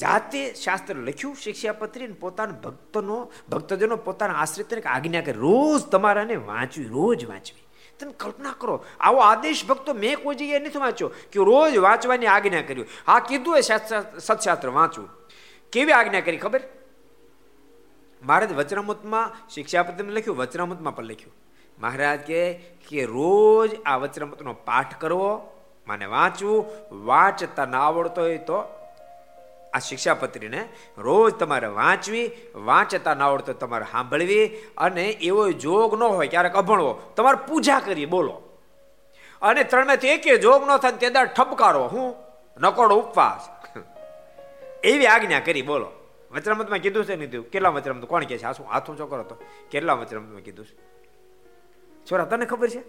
જાતે શાસ્ત્ર લખ્યું શિક્ષાપત્રી પોતાના ભક્તનો ભક્તજનો પોતાના આશ્રિતને આજ્ઞા કે રોજ તમારાને વાંચવી, રોજ વાંચવી. તમે કલ્પના કરો. આવો આદેશ ભક્તો મેં કોઈ જગ્યાએ નથી વાંચ્યો કે રોજ વાંચવાની આજ્ઞા કર્યું હા, કીધું એ સત્શાસ્ત્ર, વાંચવું. કેવી આજ્ઞા કરી ખબર? મહારાજ વચરામૃતમાં શિક્ષાપત્રીમાં લખ્યું વચરામૃતમાં પણ લખ્યું. મહારાજ કે કે રોજ આ વચરામૃતનો પાઠ કરવો, મને વાંચવું, વાંચતા ના આવડતો હોય તો આ શિક્ષાપત્રીને રોજ તમારે વાંચવી, વાંચતા ના આવડતો તમારે સાંભળવી અને એવો જોગ ન હોય, ક્યારેક અભણવો, તમારે પૂજા કરી, બોલો. અને ત્રણમાંથી એકે જોગ ન થાય તે દાડ ઠપકારો, હું નકોડો ઉપવાસ. એવી આજ્ઞા કરી, બોલો. વચરામતમાં કીધું છે નહીં કેટલા વચરામત? કોણ કહે છે? આ શું હાથું ચોકરો હતો કેટલા વચરામતમાં કીધું છે? છોરા, તને ખબર છે?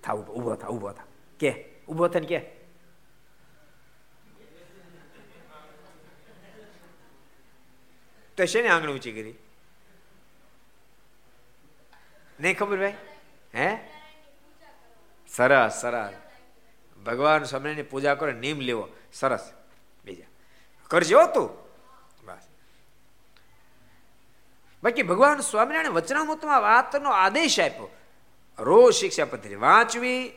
થા ઊભો થા ઊભો થા. કે, ઊભો થઈને કે. તો શેને આંગળી ઊંચી કરી? નહીં ખબર ભાઈ? હે? સરસ સરસ. ભગવાન સ્વામિનારાયણની પૂજા કરો નિયમ લેવો. સરસ. બીજા. કરજો તું. બસ. બાકી ભગવાન સ્વામિનારાયણ વચનામૃતમાં વાતનો આદેશ આપ્યો. રોજ શિક્ષા પદ્ધતિ. વાંચવી,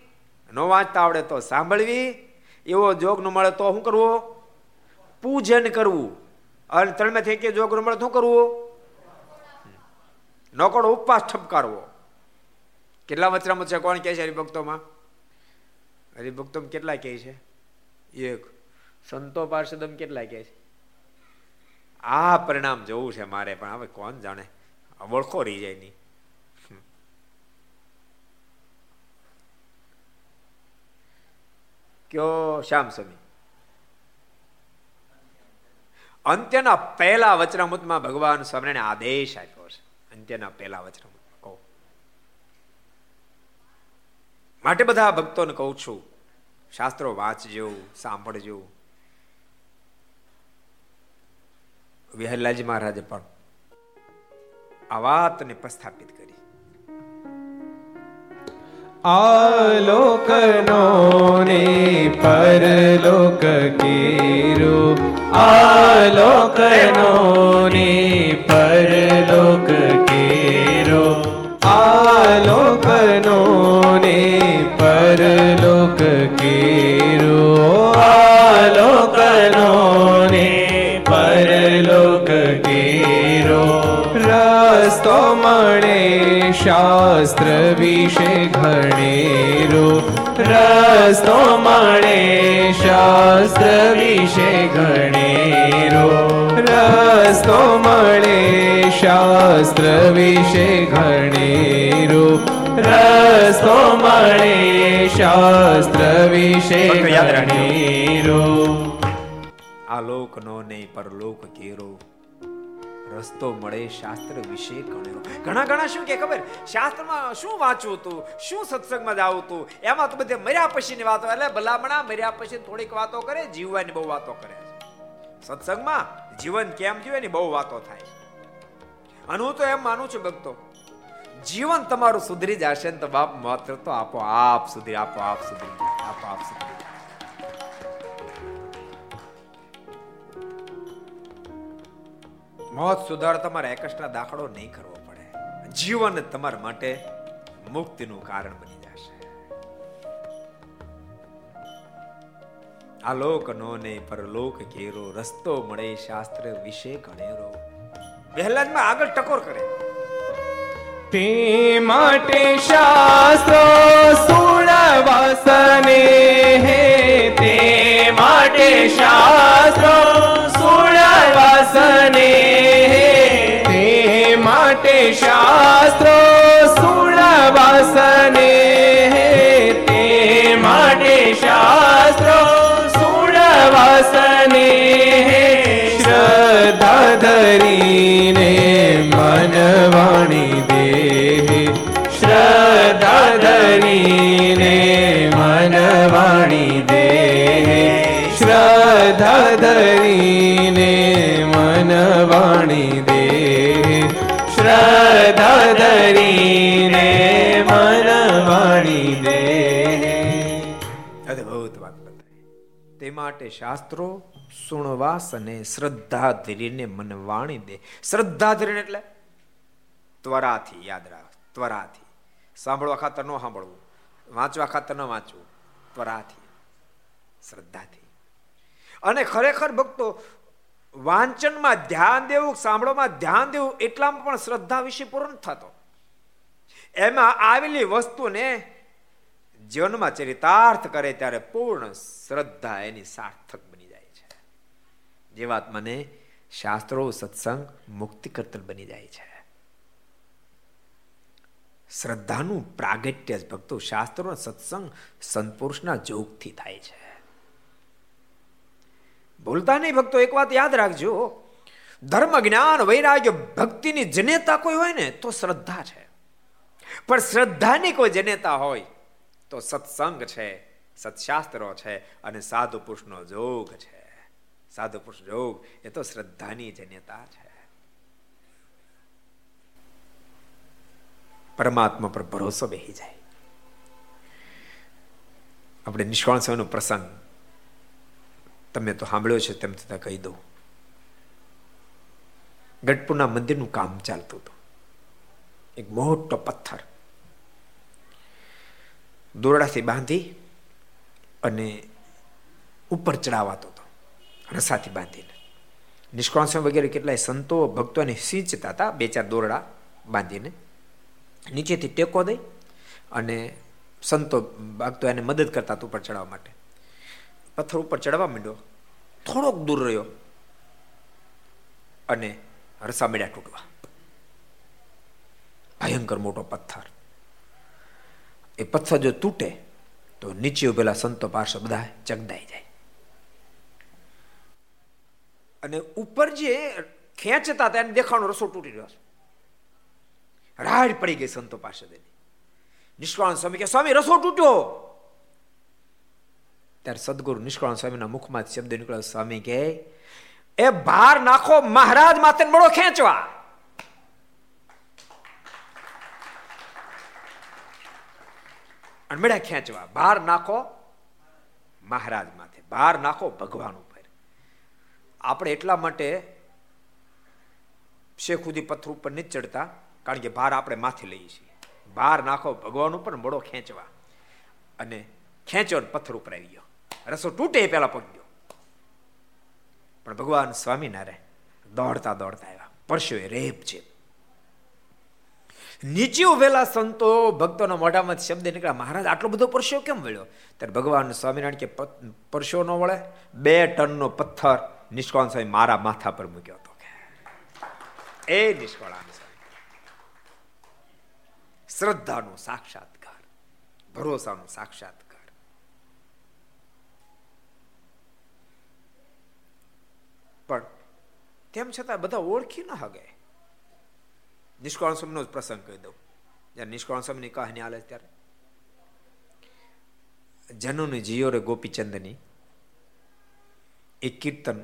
ન વાંચતા આવડે તો સાંભળવી. એવો જોગ ન મળે તો શું કરવું? પૂજન કરવું. અને થઈ કે જોગ રમણ શું કરવું? નોકડો ઉપવાસ ઠપકારવો. કેટલા વચરામત છે? કોણ કહે છે હરિભક્તોમાં? હરિભક્તોમાં કેટલા કહે છે? એક. સંતો પાર્ષદમ કેટલા કહે છે? આ પરિણામ જોવું છે મારે, પણ હવે કોણ જાણે? ઓળખો રહી જાય નહીં કયો શ્યામ સ્વામી? અંત્યના પહેલા વચનામૃતમાં ભગવાન સ્વામિનારાયણ આદેશ આપ્યો છે. અંત્યના પહેલા વચનામૃત કહો. માટે બધા ભક્તોને કહું છું, શાસ્ત્રો વાંચજો, સાંભળજો. વિહલાજી મહારાજે પણ આ વાતને પ્રસ્થાપિત કરી આલોકનો ને પરલોક કેરો આલોકનો ને પરલોક કેરો આલોકનો ને પરલોક કેરો આલોકનો ને પરલોક કેરો રસ્તો મળે રસ્તો મળે શાસ્ત્ર વિશે ગણેરો રસ્તો મળે શાસ્ત્ર વિશે ગણેરો રસ્તો મળે શાસ્ત્ર વિશે ગણેરો આ લોકનો નહીં પરલોક કેરો રસ્તો મળે શાસ્ત્ર વિશે ગણ્યો. ઘણા ઘણા શું કે ખબર? શાસ્ત્રમાં શું વાંચવું હતું? શું સત્સંગમાં જાવું હતું? એમાં તો બધે મર્યા પછીની વાતો. એટલે ભલામણા મર્યા પછી થોડીક વાતો કરે, જીવવાની બહુ વાતો કરે સત્સંગમાં જીવન કેમ જીવે ની બહુ વાતો થાય અને હું તો એમ માનું છું ભક્તો, જીવન તમારું સુધરી જશે ને તો બાપ માત્ર તો આપો આપ સુધરી આપો આપ સુધરી આપો આપ સુધરી. મોત સુધાર તમારે એકસ્ટ્રા દાખલો નહીં કરવો પડે. જીવન તમારા માટે મુક્તિનું કારણ બની જશે. આલોક નો ને પરલોક ઘેરો, રસ્તો મળે શાસ્ત્ર વિશે ઘણેરો. પહેલા જ આગળ ટકોર કરે. તે માટે શાસ્ત્રો સુણવાસને હે. તે માટે શાસ્ત્રો સુણવાસને માટે માટે શાસ્ત્રો સુણવાસ અને શ્રદ્ધા ધીરીને મન વાણી દે. શ્રદ્ધા ધીરીને એટલે ત્વરાથી, યાદ રાખ, ત્વરાથી. સાંભળવા ખાતર ન સાંભળવું. વાંચવા ખાતર ન વાંચવું. ત્વરાથી, શ્રદ્ધાથી. અને ખરેખર ભક્તો, વાંચનમાં ધ્યાન દેવું, સાંભળવામાં ધ્યાન દેવું એટલામાં પણ શ્રદ્ધા વિશે પૂર્ણ થતો. એમાં આવેલી વસ્તુને જીવનમાં ચરિતાર્થ કરે ત્યારે પૂર્ણ શ્રદ્ધા એની સાર્થક બની જાય છે. જે વાત મને શાસ્ત્રો, સત્સંગ મુક્તિ કરતલ બની જાય છે. શ્રદ્ધાનું પ્રાગટ્ય જ ભક્તો શાસ્ત્રો સત્સંગ સંતપુરુષના જોગથી થાય છે. ભૂલતા નહીં ભક્તો, એક વાત યાદ રાખજો. ધર્મ, જ્ઞાન, વૈરાગ્ય ભક્તિની જનેતા કોઈ હોય ને, તો શ્રદ્ધા છે. પણ શ્રદ્ધાની કોઈ જનેતા હોય તો સત્સંગ છે, સત્શાસ્ત્રો છે અને સાધુ પુરુષનો જોગ છે. સાધુ પુરુષ જોગ, એ તો શ્રદ્ધાની જન્યતા છે. પરમાત્મા પર ભરોસો બેહી જાય. આપણે નિષ્કાળ સમયનો પ્રસંગ તમે તો સાંભળ્યો છે તેમ છતાં કહી દઉં. ગઢપુરના મંદિરનું કામ ચાલતું હતું. એક મોટો પથ્થર દોરડાથી બાંધી અને ઉપર ચડાવાતો હતો, રસાથી બાંધીને. નિષ્કાળ વગેરે કેટલાય સંતો ભક્તોને સિંચતા હતા, બે ચાર દોરડા બાંધીને. નીચેથી ટેકો દઈ અને સંતો, ભક્તો એને મદદ કરતા ઉપર ચડાવવા માટે. પથ્થર ઉપર ચડવા માંડ્યો. થોડોક દૂર રહ્યો અને રસા મેળ્યા તૂટવા. ભયંકર મોટો પથ્થર. એ પથ્થર જો તૂટે, તો નીચે ઉભેલા સંતો પાસે બધા ચગદાઈ જાય. અને ઉપર જે ખેંચતા એને દેખાણો રસો તૂટી રહ્યો રાડ પડી ગઈ સંતો પાસે નિષ્કાળ સ્વામી કે સ્વામી, રસો તૂટ્યો. ત્યારે સદગુરુ નિષ્કાળ સ્વામીના મુખમાં શબ્દ નીકળ્યો. સ્વામી કે એ ભાર નાખો મહારાજ માથે મળો ખેંચવા. અને ખેંચવા બહાર નાખો મહારાજ માથે બહાર નાખો ભગવાન ઉપર. આપણે એટલા માટે શેખ સુધી પથ્થર ઉપર નથી ચડતા, કારણ કે ભાર આપણે માથે લઈએ છીએ. બહાર નાખો ભગવાન ઉપર મોડો ખેંચવા. અને ખેંચો પથ્થર ઉપર આવી ગયો. રસો તૂટે પેલા પગ પણ ભગવાન સ્વામિનારાયણ દોડતા દોડતા આવ્યા. પરશુએ રેપ છે નીચે ઉભેલા સંતો ભક્તોના મોઢામાં શબ્દ નીકળ્યા. મહારાજ, આટલો બધો પરસ્યો કેમ વળ્યો? ત્યારે ભગવાન સ્વામિનારાયણ કે પરસ્યો ન વળે. બે ટનનો પથ્થર નિષ્કોણ સ્વામી મારા માથા પર મૂક્યો હતો. એ નિષ્કાળ શ્રદ્ધાનો સાક્ષાત્કાર, ભરોસાનો સાક્ષાત્કાર. પણ તેમ છતાં બધા ઓળખી ન હગે. નિષ્કાળ સ્વામીનો જ પ્રસંગ કહી દઉં. જ્યારે નિષ્કાળ સ્વામીની કહાની હાલે ત્યારે. જનુની જીયો રે ગોપીચંદની એક કીર્તન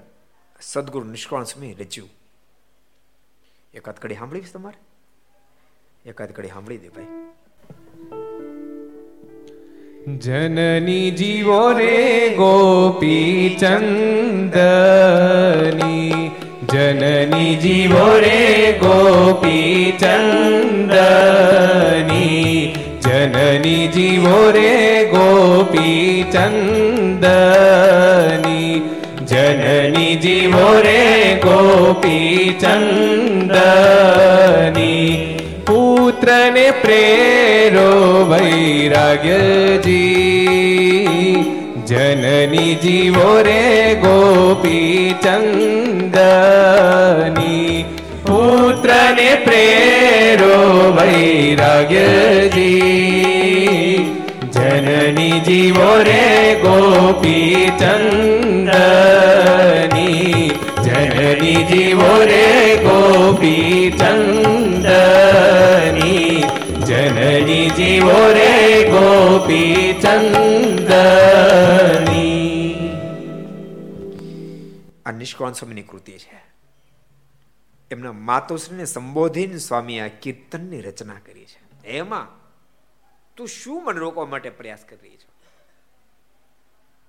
સદગુરુ નિષ્કાળ સ્વામી રચ્યું. એકાદ કડી સાંભળી તમારે? એકાદ કડી સાંભળી દે ભાઈ. જનની જીવો રે ગોપી ચંદની જનની જીવો રે ગોપી ચંદની જનની જીવો રે ગોપી ચંદની જનની જીવો રે ગોપી ચંદની પુત્રને પ્રેરો વૈરાગ્યજી જનની જીવો રે ગોપી ચંદની પુત્રને પ્રેરો વૈરાગ્યજી જનની જીવો રે ગોપી ચંદની જનની જીવો રે ગોપી ચંદની જનની જીવો રે ગોપી ચંદની આ નિષ્કોણ સ્વામીની કૃતિ છે. એમના માતોશ્રીને સંબોધીને સ્વામી આ કીર્તનની રચના કરી છે. એમાં તું શું મને રોકવા માટે પ્રયાસ કરી રહી છો?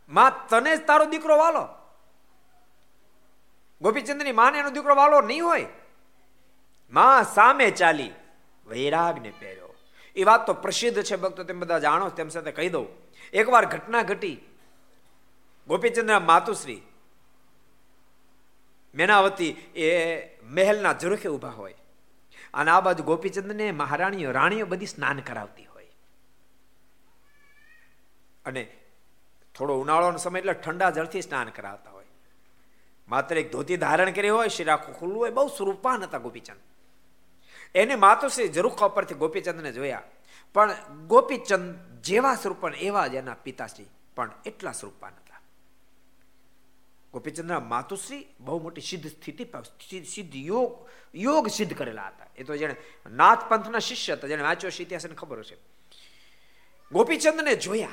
માં, તને જ તારો દીકરો વાલો. ગોપીચંદની માને એનો દીકરો વાલો નહીં હોય. માં સામે ચાલી વૈરાગને પહેર્યો એ વાત તો પ્રસિદ્ધ છે, ભક્તો, તેમ બધા જાણો, તેમ સાથે કહી દઉં. એકવાર ઘટના ઘટી. ગોપીચંદ્ર માતુશ્રી મેનાવતી એ મહેલના ઝરૂખે ઊભા હોય. અને આ બાજુ ગોપીચંદને મહારાણીઓ, રાણીઓ બધી સ્નાન કરાવતી હોય. અને થોડો ઉનાળોનો સમય એટલે ઠંડા જળથી સ્નાન કરાવતા હોય. માત્ર એક ધોતી ધારણ કરી હોય, શિરાખું ખુલ્લું હોય, બહુ સ્વરૂપાન હતા ગોપીચંદ એને માતુશ્રી ઝરૂખા ઉપરથી ગોપીચંદને જોયા. પણ ગોપીચંદ જેવા સ્વરૂપન એવા જ એના પિતાશ્રી પણ એટલા સ્વરૂપાન હતા. ગોપીચંદના માતુશ્રી બહુ મોટી સિદ્ધ સ્થિતિ સિદ્ધ યોગ યોગ સિદ્ધ કરેલા હતા. એ તો જેને નાથ પંથના શિષ્ય હતા જેને વાંચ્યો છે ઇતિહાસને ખબર હશે. ગોપીચંદને જોયા.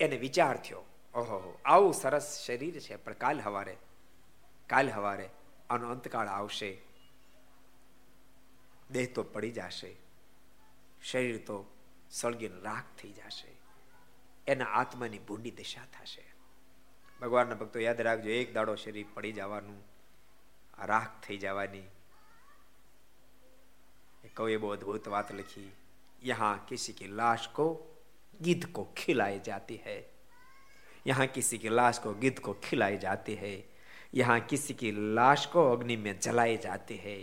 એને વિચાર થયો, ઓહો, આવું સરસ શરીર છે, પણ કાલ હવારે કાલ હવારે આનો અંતકાળ આવશે. દેહ તો પડી જશે શરીર તો સળગીને રાખ થઈ જશે એના આત્માની ભૂંડી દિશા થશે ભગવાનના ભક્તો યાદ રાખજો એક દાડો શરીર પડી જવાનું રાખ થઈ જવાની કવિએ બહુ અદભુત વાત લખી यहाँ किसी की लाश को गिद्ध को खिलाई जाती है यहाँ किसी की लाश को गिद्ध को खिलाई जाती है यहाँ किसी की लाश को अग्नि में जलाई जाती है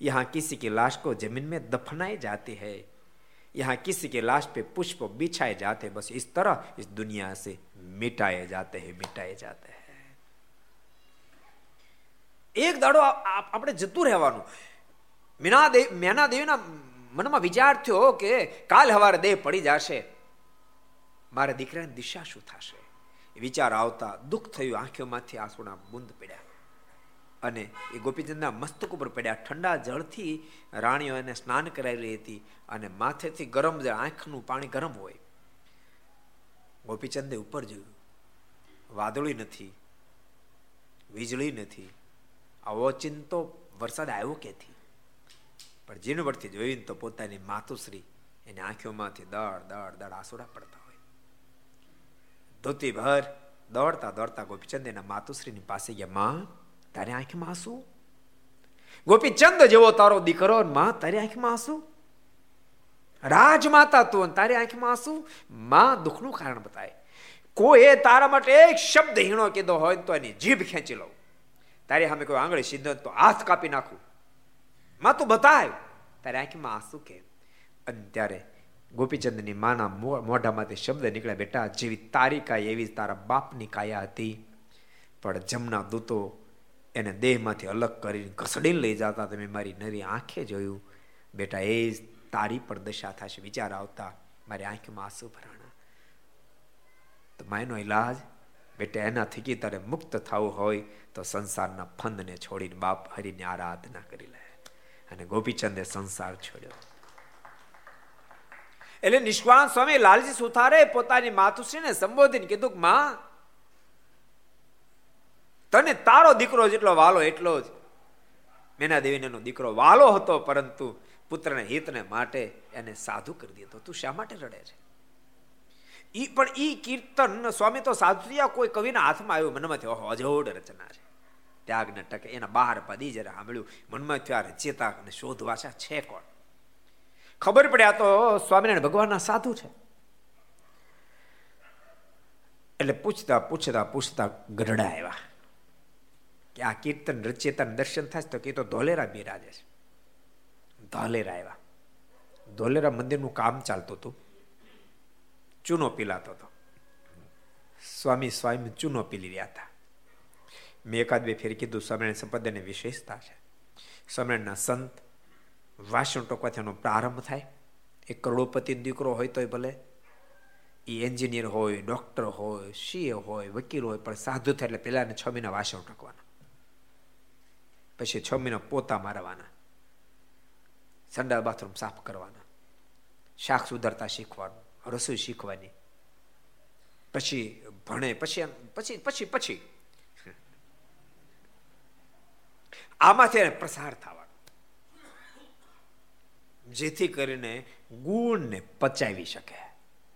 यहाँ किसी की लाश को जमीन में दफनाई जाती है यहाँ किसी की लाश पे पुष्प बिछाए जाते हैं बस इस तरह इस दुनिया से मिटाए जाते हैं मिटाए जाते हैं એક દાડો આપણે જતું રહેવાનું મીના દેવ મેના દેવીના મનમાં વિચાર થયો કે કાલ હવારે દેહ પડી જશે મારા દીકરાની દિશા શું થશે વિચાર આવતા દુઃખ થયું આંખોમાંથી આંસુના બુંદ પડ્યા અને એ ગોપીચંદના મસ્તક ઉપર પડ્યા ઠંડા જળથી રાણીઓ એને સ્નાન કરાવેલી હતી અને માથેથી ગરમ જળ આંખનું પાણી ગરમ હોય. ગોપીચંદે ઉપર જોયું. વાદળી નથી, વીજળી નથી. આવો ચિંતો વરસાદ આવ્યો ક્યાંથી? પણ જીણવટથી જોઈને તો પોતાની માતુશ્રી એની આંખોમાંથી દળ દળ દળ આસુડા પડતા હોય. ધોતી ભર દોડતા દોડતા ગોપીચંદ એના માતુશ્રીની પાસે ગયા. માં તારી આંખમાં આંસુ? ગોપીચંદ જેવો તારો દીકરો માં તારી આંખમાં આંસુ? રાજમાતા તું તારી આંખમાં આંસુ? માં દુઃખનું કારણ બતાય. કોઈ તારા માટે એક શબ્દ હીણો કીધો હોય તો એની જીભ ખેંચી લઉં. તારી સામે કોઈ આંગળી સીધો તો હાથ કાપી નાખું. માં તું બતાય. તારી આંખમાં આંસુ કે? અને ત્યારે ગોપીચંદની માના મોઢામાંથી શબ્દ નીકળ્યા બેટા, જેવી તારી કાય એવી તારા બાપની કાયા હતી, પણ જમના દૂતો એને દેહમાંથી અલગ કરીને ઘસડીને લઈ જતા તમે મારી નરી આંખે જોયું. બેટા, એ જ તારી પણ દશા થશે. વિચાર આવતા મારી આંખમાં આંસુ ભરાણા. તો માયનો ઇલાજ બેટા એના થકી તારે મુક્ત થવું હોય તો સંસારના ફંદને છોડીને બાપ હરિની આરાધના કરી લે. અને ગોપીચંદે સંસાર છોડ્યો. એટલે નિષ્કાન સ્વામી લાલજી સુથારે પોતાની માતુશ્રીને સંબોધીને કીધું કે, માં તને તારો દીકરો જેટલો વાલો એટલો જ. મેના દેવીનો દીકરો વાલો હતો, પરંતુ પુત્રને હિતને માટે એને સાધુ કરી દીધો. તું શા માટે રડે છે? ઈ પણ ઈ કીર્તન, સ્વામી તો સાધુયા કોઈ કવિના હાથમાં આવ્યું મનમાં થયો અજોડ રચના છે. ત્યાગને ટકે, એના બહાર પદી જ્યારે સાંભળ્યું મનમાં થયો રચેતા અને શોધવાસા છે કોણ? ખબર પડ્યા તો સ્વામિનારાયણ ભગવાનના સાધુ છે. એટલે પૂછતા પૂછતા પૂછતા ગઢડા આવ્યા. કે આ કીર્તન રચેતા દર્શન થાય તો કે તો ધોલેરા બિરાજે છે. ધોલેરા આવ્યા. ધોલેરા મંદિરનું કામ ચાલતું હતું. ચૂનો પીલાતો હતો. સ્વામી સ્વામી ચૂનો પીલી રહ્યા હતા. મેં એકાદ બે ફેર કીધું, સ્વામિનારાયણ સંપ્રદાયની વિશેષતા છે. સ્વામિનારાયણના સંત વાસણ ટોકવાથી એનો પ્રારંભ થાય. એક કરોડોપતિ દીકરો હોય તોય ભલે. એ એન્જિનિયર હોય, ડૉક્ટર હોય, સીએ હોય, વકીલ હોય, પણ સાધુ થાય એટલે પહેલાંને છ મહિના વાસણ ટકવાના. પછી છ મહિના પોતા મારવાના. સંડા બાથરૂમ સાફ કરવાના. શાક સુધારતા શીખવાનું, રસોઈ શીખવાની. પછી ભણે, પછી પછી પછી પછી. આમાંથી પ્રસાર થવાનો. જેથી કરીને ગુણને પચાવી શકે.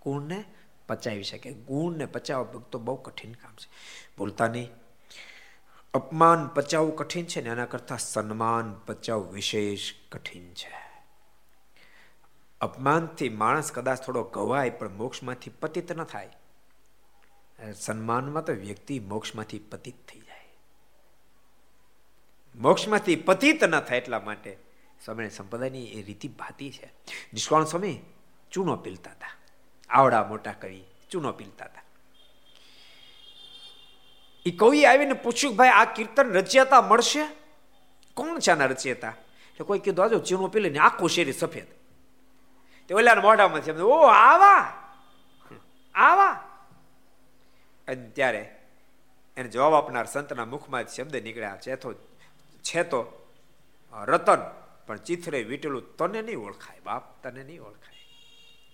ગુણને પચાવી શકે. ગુણને પચાવવા તો બહુ કઠિન કામ છે. ભૂલતા નહીં. અપમાન પચાવવું કઠિન છે ને? એના કરતા સન્માન પચાવવું વિશેષ કઠિન છે. અપમાનથી માણસ કદાચ થોડો ગવાય, પણ મોક્ષમાંથી પતિત ન થાય. સન્માનમાં તો વ્યક્તિ મોક્ષમાંથી પતિત થઈ જાય. મોક્ષમાંથી પતિત ન થાય એટલા માટે સ્વામી સંપ્રદાયની એ રીતિ ભાતી છે. નિષ્કાળ સ્વામી ચૂનો પીલતા હતા. આવડા મોટા કવિ ચૂનો પીલતા હતા. એ કવિ આવીને પૂછ્યું, ભાઈ, આ કીર્તન રચયતા મળશે? કોણ છે આના રચયતા? એટલે કોઈ કીધું આજો ચીનો પી ને આખું શેરી સફેદ. તે ઓલા મોઢામાં છે ઓ, આવા! આવા! અને ત્યારે એને જવાબ આપનાર સંતના મુખમાં શબ્દ નીકળ્યા છે તો છે તો રતન. પણ ચિથરે વીટેલું, તને નહીં ઓળખાય, બાપ, તને નહીં ઓળખાય.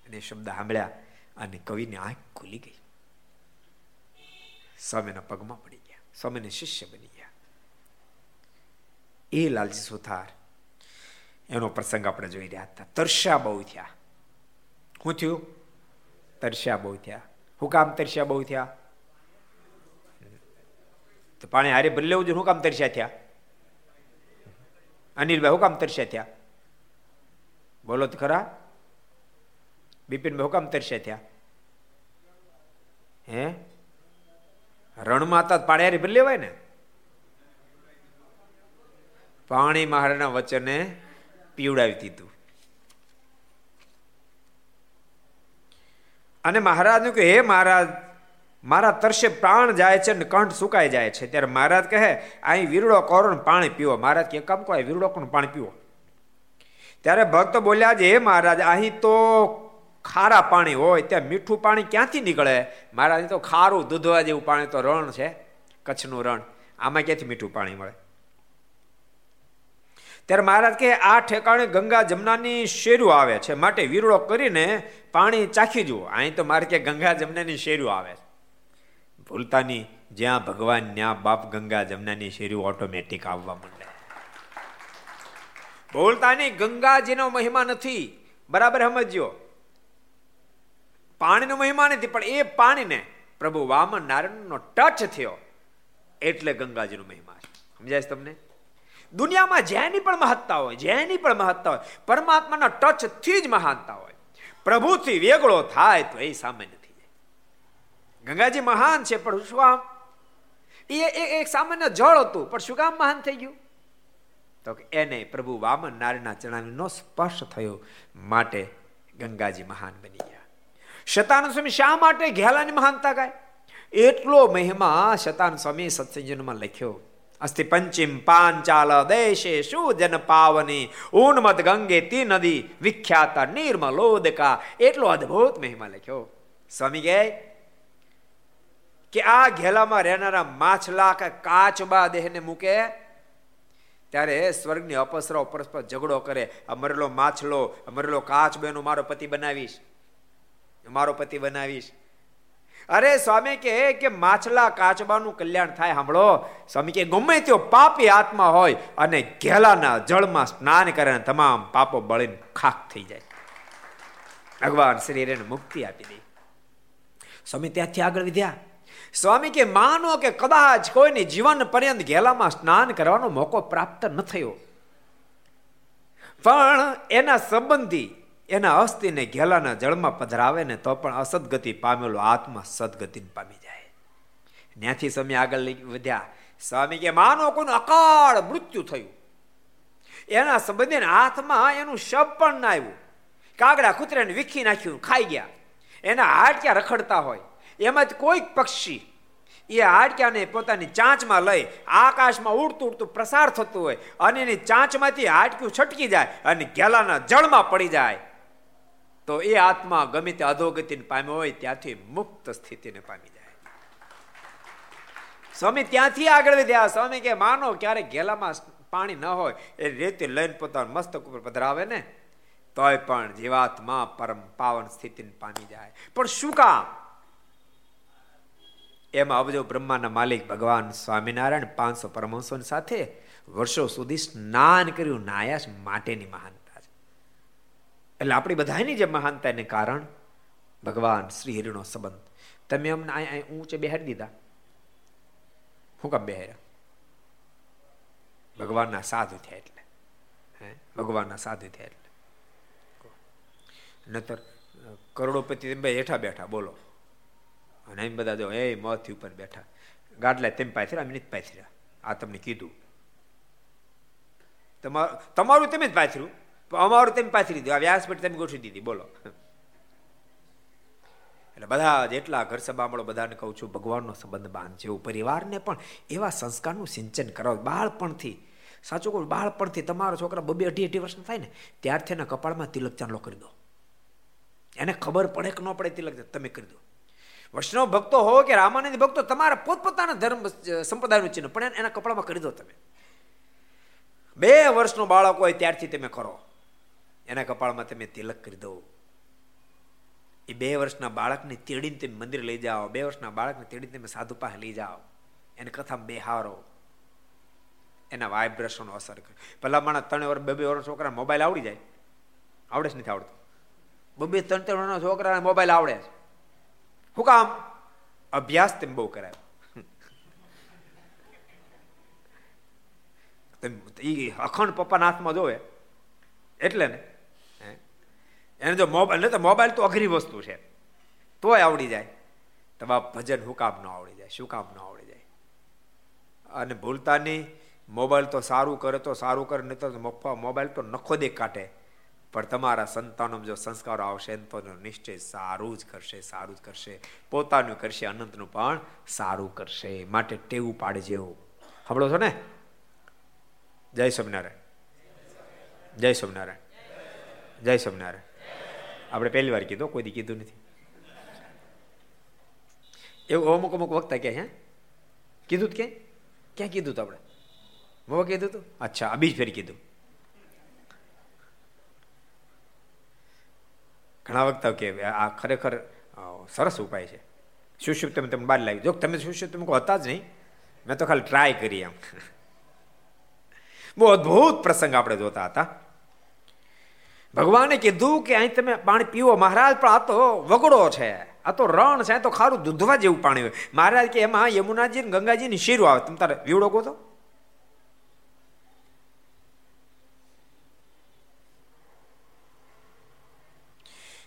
અને શબ્દ સાંભળ્યા અને કવિની આંખ ખુલી ગઈ. સ્વામીના પગમાં પડી ગયા સ્વામીને શિષ્ય બની ગયા એ લાલજી સુથાર એનો પ્રસંગ આપણે જોઈ રહ્યા હતા તરસ્યા બહુ થયા શું થયું તરસ્યા બહુ થયા હું કામ તરસ્યા બહુ થયા તો પાણી હારે ભરી લેવું જોઈએ હું કામ તરસ્યા થયા અનિલભાઈ હું કામ તરસ્યા થયા બોલો તો ખરા બિપિનભાઈ હું કામ તરસ્યા થયા હે રણમાં હતા પાણી ભરી લેવાય ને? પાણી મહારાજના વચને પીવડાવી દીધું. અને મહારાજનું કે હે મહારાજ, મારા તરસે પ્રાણ જાય છે ને કંઠ સુકાઈ જાય છે. ત્યારે મહારાજ કહે, અહીં વીરડો કરો ને પાણી પીવો. મહારાજ કે કામ કહો વીરડો કરો પાણી પીવો. ત્યારે ભક્ત બોલ્યા છે, હે મહારાજ, અહીં તો ખારા પાણી હોય, ત્યાં મીઠું પાણી ક્યાંથી નીકળે? મહારાજ તો ખારું દૂધવા જેવું પાણી તો રણ છે, કચ્છનું રણ. આમાં ક્યાંથી મીઠું પાણી મળે? ત્યારે મહારાજ કે આ ઠેકાણે ગંગા જમનાની શેરું આવે છે. માટે વીરળો કરીને પાણી ચાખી જુઓ. અહીં તો મારે કે ગંગા જમનાની શેરું આવે છે. ભૂલતાની જ્યાં ભગવાન, ત્યાં બાપ ગંગા જમનાની શેરું ઓટોમેટિક આવવા માંડે. ભૂલતાની ગંગાજીનો મહિમા નથી. બરાબર સમજ્યો? પાણીનો મહિમા નથી, પણ એ પાણીને પ્રભુ વામન નારાયણનો ટચ થયો. એટલે ગંગાજીનો મહિમા છે. સમજાય તમને? દુનિયામાં જેની પણ મહત્તા હોય, જેની પણ મહત્તા હોય, પરમાત્માના ટચથી જ મહાનતા હોય. પ્રભુથી વેગળો થાય તો એ સામાન્ય થઈ જાય. ગંગાજી મહાન છે, પણ શું આમ? એ એક સામાન્ય જળ હતું, પણ શું કામ મહાન થઈ ગયું? તો એને પ્રભુ વામન નારીના ચણાનો સ્પર્શ થયો, માટે ગંગાજી મહાન બની ગયા. શતાનંદ સ્વામી શા માટે ઘેલાની મહાનતા ગાય? એટલો મહિમા શતાનંદ સ્વામી સત્સંજનમાં લખ્યો. અસ્તિ પંચિમ પાંચાલ દેશે શું પાવની ઉન્મત ગંગે તી નદી, વિખ્યાત નિર્મલોદકા એટલો અદ્ભુત મહિમા લખ્યો. સ્વામી કહે કે આ ઘેલામાં રહેનારા માછલા કે કાચબા દેહને મૂકે, ત્યારે સ્વર્ગની અપસરાઓ પરસ્પર ઝઘડો કરે. અમરેલો માછલો અમરેલો કાચ એનો મારો પતિ બનાવીશ. મારો પતિ બનાવીશ. અરે સ્વામી કે કે માછલા કાચબાનું કલ્યાણ થાય, સાંભળો. સ્વામી કે ગમે તેઓ પાપી આત્મા હોય અને ઘેલાના જળમાં સ્નાન કરે તમામ પાપો બળીને ખાક થઈ જાય. ભગવાન શરીર મુક્તિ આપી દે. સ્વામી ત્યાંથી આગળ વધ્યા. સ્વામી કે માનો કે કદાચ કોઈને જીવન પર્યંત ઘેલામાં સ્નાન કરવાનો મોકો પ્રાપ્ત ન થયો. પણ એના સંબંધી એના અસ્થિને ઘેલાના જળમાં પધરાવે ને તો પણ અસદગતિ પામેલો આત્મા સદગતિને પામી જાય. ત્યાંથી સ્વામી આગળ વધ્યા, સ્વામી કે, માનો કોનું અકાળ મૃત્યુ થયું. એના સંબંધીને હાથમાં એનું શબ પણ ના આવ્યું. કાગડા કૂતરાને વીખી નાખ્યું, ખાઈ ગયા. એના હાડક્યા રખડતા હોય. એમાં કોઈક પક્ષી. એ હાડક્યાને પોતાની ચાંચમાં લઈ આકાશમાં ઉડતું ઉડતું પ્રસાર થતું હોય. અને એની ચાંચમાંથી હાડક્યું છટકી જાય અને ગેલાના જળમાં પડી જાય. તો એ આત્મા ગમે તે અધોગતિને પામ્યો હોય, ત્યાંથી મુક્ત સ્થિતિને પામી જાય. સ્વામી ત્યાંથી આગળ વધ્યા. સ્વામી કે, માનો, ક્યારેક ઘેલામાં પાણી ન હોય, એ રેતી લઈને પોતાના મસ્તક ઉપર પધરાવે ને, તોય પણ જીવાત્મા પરમ પાવન સ્થિતિને પામી જાય. પણ શું કામ? એમાં અબજો બ્રહ્માના માલિક ભગવાન સ્વામિનારાયણ પાંચસો પરમહંસો સાથે વર્ષો સુધી સ્નાન કર્યું, નાયાસ માટેની મહાનતા છે એટલે આપણી બધાની જે મહાનતાને કારણ ભગવાન શ્રી હરિનો સંબંધ. તમે અમને અહીંયા ઊંચે બેહારી દીધા. શું કામ બેહાર્યા? ભગવાનના સાધુ થયા એટલે. હે? ભગવાનના સાધુ થયા એટલે. નતર કરોડોપતિ હેઠા બેઠા, બોલો. અને એમ બધા જો, એ, મોથી ઉપર બેઠા. ગાડલા તેમ પાથર્યા અમે નથી પાથર્યા. આ તમને કીધું. તમારું તમારું તમે જ પાથર્યું. અમારું તેમ પાછી લીધું. આ વ્યાસપીઠ તમે ગોઠવી દીધી. બોલો. એટલે બધા જેટલા ઘર સભામળો બધાને કહું છું, ભગવાનનો સંબંધ બાંધજો પરિવારને પણ એવા સંસ્કારનું સિંચન કરાવો. બાળપણથી, સાચું કહું, બાળપણથી તમારો છોકરા બબે અઢી અઢી વર્ષનો થાય ને, ત્યારથી એના કપાળમાં તિલક ચાંદલો કરી દો. એને ખબર પડે કે ન પડે તિલક તમે કરી દો. વૈષ્ણવ ભક્તો હો કે રામાનંદ ભક્તો, તમારા પોતપોતાના ધર્મ, સંપ્રદાયનું ચિહ્ન, પણ એના કપડામાં કરી દો તમે. બે વર્ષનો બાળક હોય ત્યારથી તમે કરો. એના કપાળમાં તમે તિલક કરી દો. એ બે વર્ષના બાળકને તેડીને તમે મંદિર લઈ જાઓ. બે વર્ષના બાળકને તેડીને તમે સાધુ પાસે લઈ જાઓ. એને કથામાં બેહારો એના વાઇબ્રેશનો અસર કરે. પહેલા માણસ ત્રણ વર્ષ બે બે વર્ષ છોકરા મોબાઈલ આવડી જાય. આવડે જ નથી આવડતું. બબે ત્રણ ત્રણ વર્ષના છોકરાને મોબાઈલ આવડે છે. શું કામ? અભ્યાસ તેમ બહુ કરાયો. એ અખંડ પપ્પાના હાથમાં જોવે. એટલે ને એને જો મોબાઈલ નહીં તો મોબાઈલ તો અઘરી વસ્તુ છે. તોય આવડી જાય. તમારા ભજન શું કામ ન આવડી જાય, શું કામ ન આવડી જાય? અને ભૂલતા નહીં મોબાઈલ તો સારું કરે તો સારું કરે નહીં તો મોબાઈલ તો નખો દે કાઢે પણ તમારા સંતાનો જો સંસ્કારો આવશે તો નિશ્ચય સારું જ કરશે, સારું જ કરશે. પોતાનું કરશે, અનંતનું પણ સારું કરશે. માટે ટેવું પાડે જેવું સાંભળો છો ને? જય સ્વામિનારાયણ. જય સ્વામિનારાયણ. જય સ્વામિનારાયણ. આપણે પહેલી વાર કીધું, કોઈ કીધું નથી. એવું અમુક અમુક વખત કે હે? કીધું ક્યાંય ક્યાં કીધું હતું આપણે? મો કીધું હતું અચ્છા, આ બીજ ફેરી કીધું. ઘણા વખત કે આ ખરેખર સરસ ઉપાય છે. સુષુપ્ત તમે તમે બહાર લાવી. જો તમે સુષુપ્ત તમે હતા જ નહીં. મેં તો ખાલી ટ્રાય કરી આમ બહુ અદ્ભુત પ્રસંગ આપણે જોતા હતા. ભગવાને કીધું કે અહીં તમે પાણી પીવો. મહારાજ પણ આ તો વગડો છે. આ તો રણ છે તો ખારું દૂધવા જેવું પાણી હોય. મહારાજ કે એમાં યમુનાજી ની શીરો આવે. તમે તારે વીવડો કહો તો.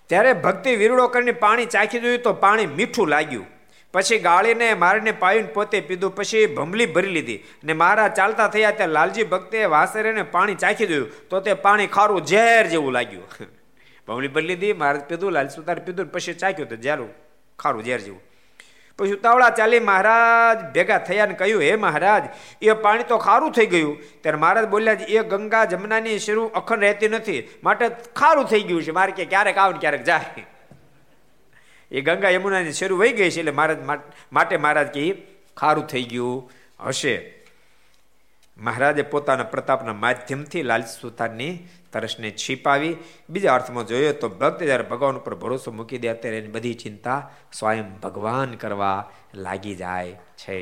ત્યારે ભક્તિ વીરડો કરીને પાણી ચાખી જોયું તો પાણી મીઠું લાગ્યું. પછી ગાળીને મારીને પાવીને પોતે પીધું. પછી ભમલી ભરી લીધી. ને મારા ચાલતા થયા ત્યાં લાલજી ભક્તે વાસરેને પાણી ચાખી દીધું. તો તે પાણી ખારું ઝેર જેવું લાગ્યું. ભમલી ભરી લીધી મહારાજ પીધું લાલ સુતાર પીધું, પછી ચાખ્યું તો ઝેરું, ખારું ઝેર જેવું. પછી ઉતાવળા ચાલી મહારાજ ભેગા થયા ને કહ્યું, હે મહારાજ, એ પાણી તો ખારું થઈ ગયું. ત્યારે મહારાજ બોલ્યા એ ગંગા જમનાની શરૂ અખંડ રહેતી નથી. માટે ખારું થઈ ગયું છે. મારે કે ક્યારેક આવે ને ક્યારેક જાય. એ ગંગા યમુનાની શરૂ વહી ગઈ છે એટલે મહારાજ માટે મહારાજ કે ખારું થઈ ગયું હશે. મહારાજે પોતાના પ્રતાપના માધ્યમથી લાલ સુતારની તરસને છીપાવી. બીજા અર્થમાં જોઈએ તો ભક્ત જ્યારે ભગવાન ઉપર ભરોસો મૂકી દે, ત્યારે એની બધી ચિંતા સ્વયં ભગવાન કરવા લાગી જાય છે.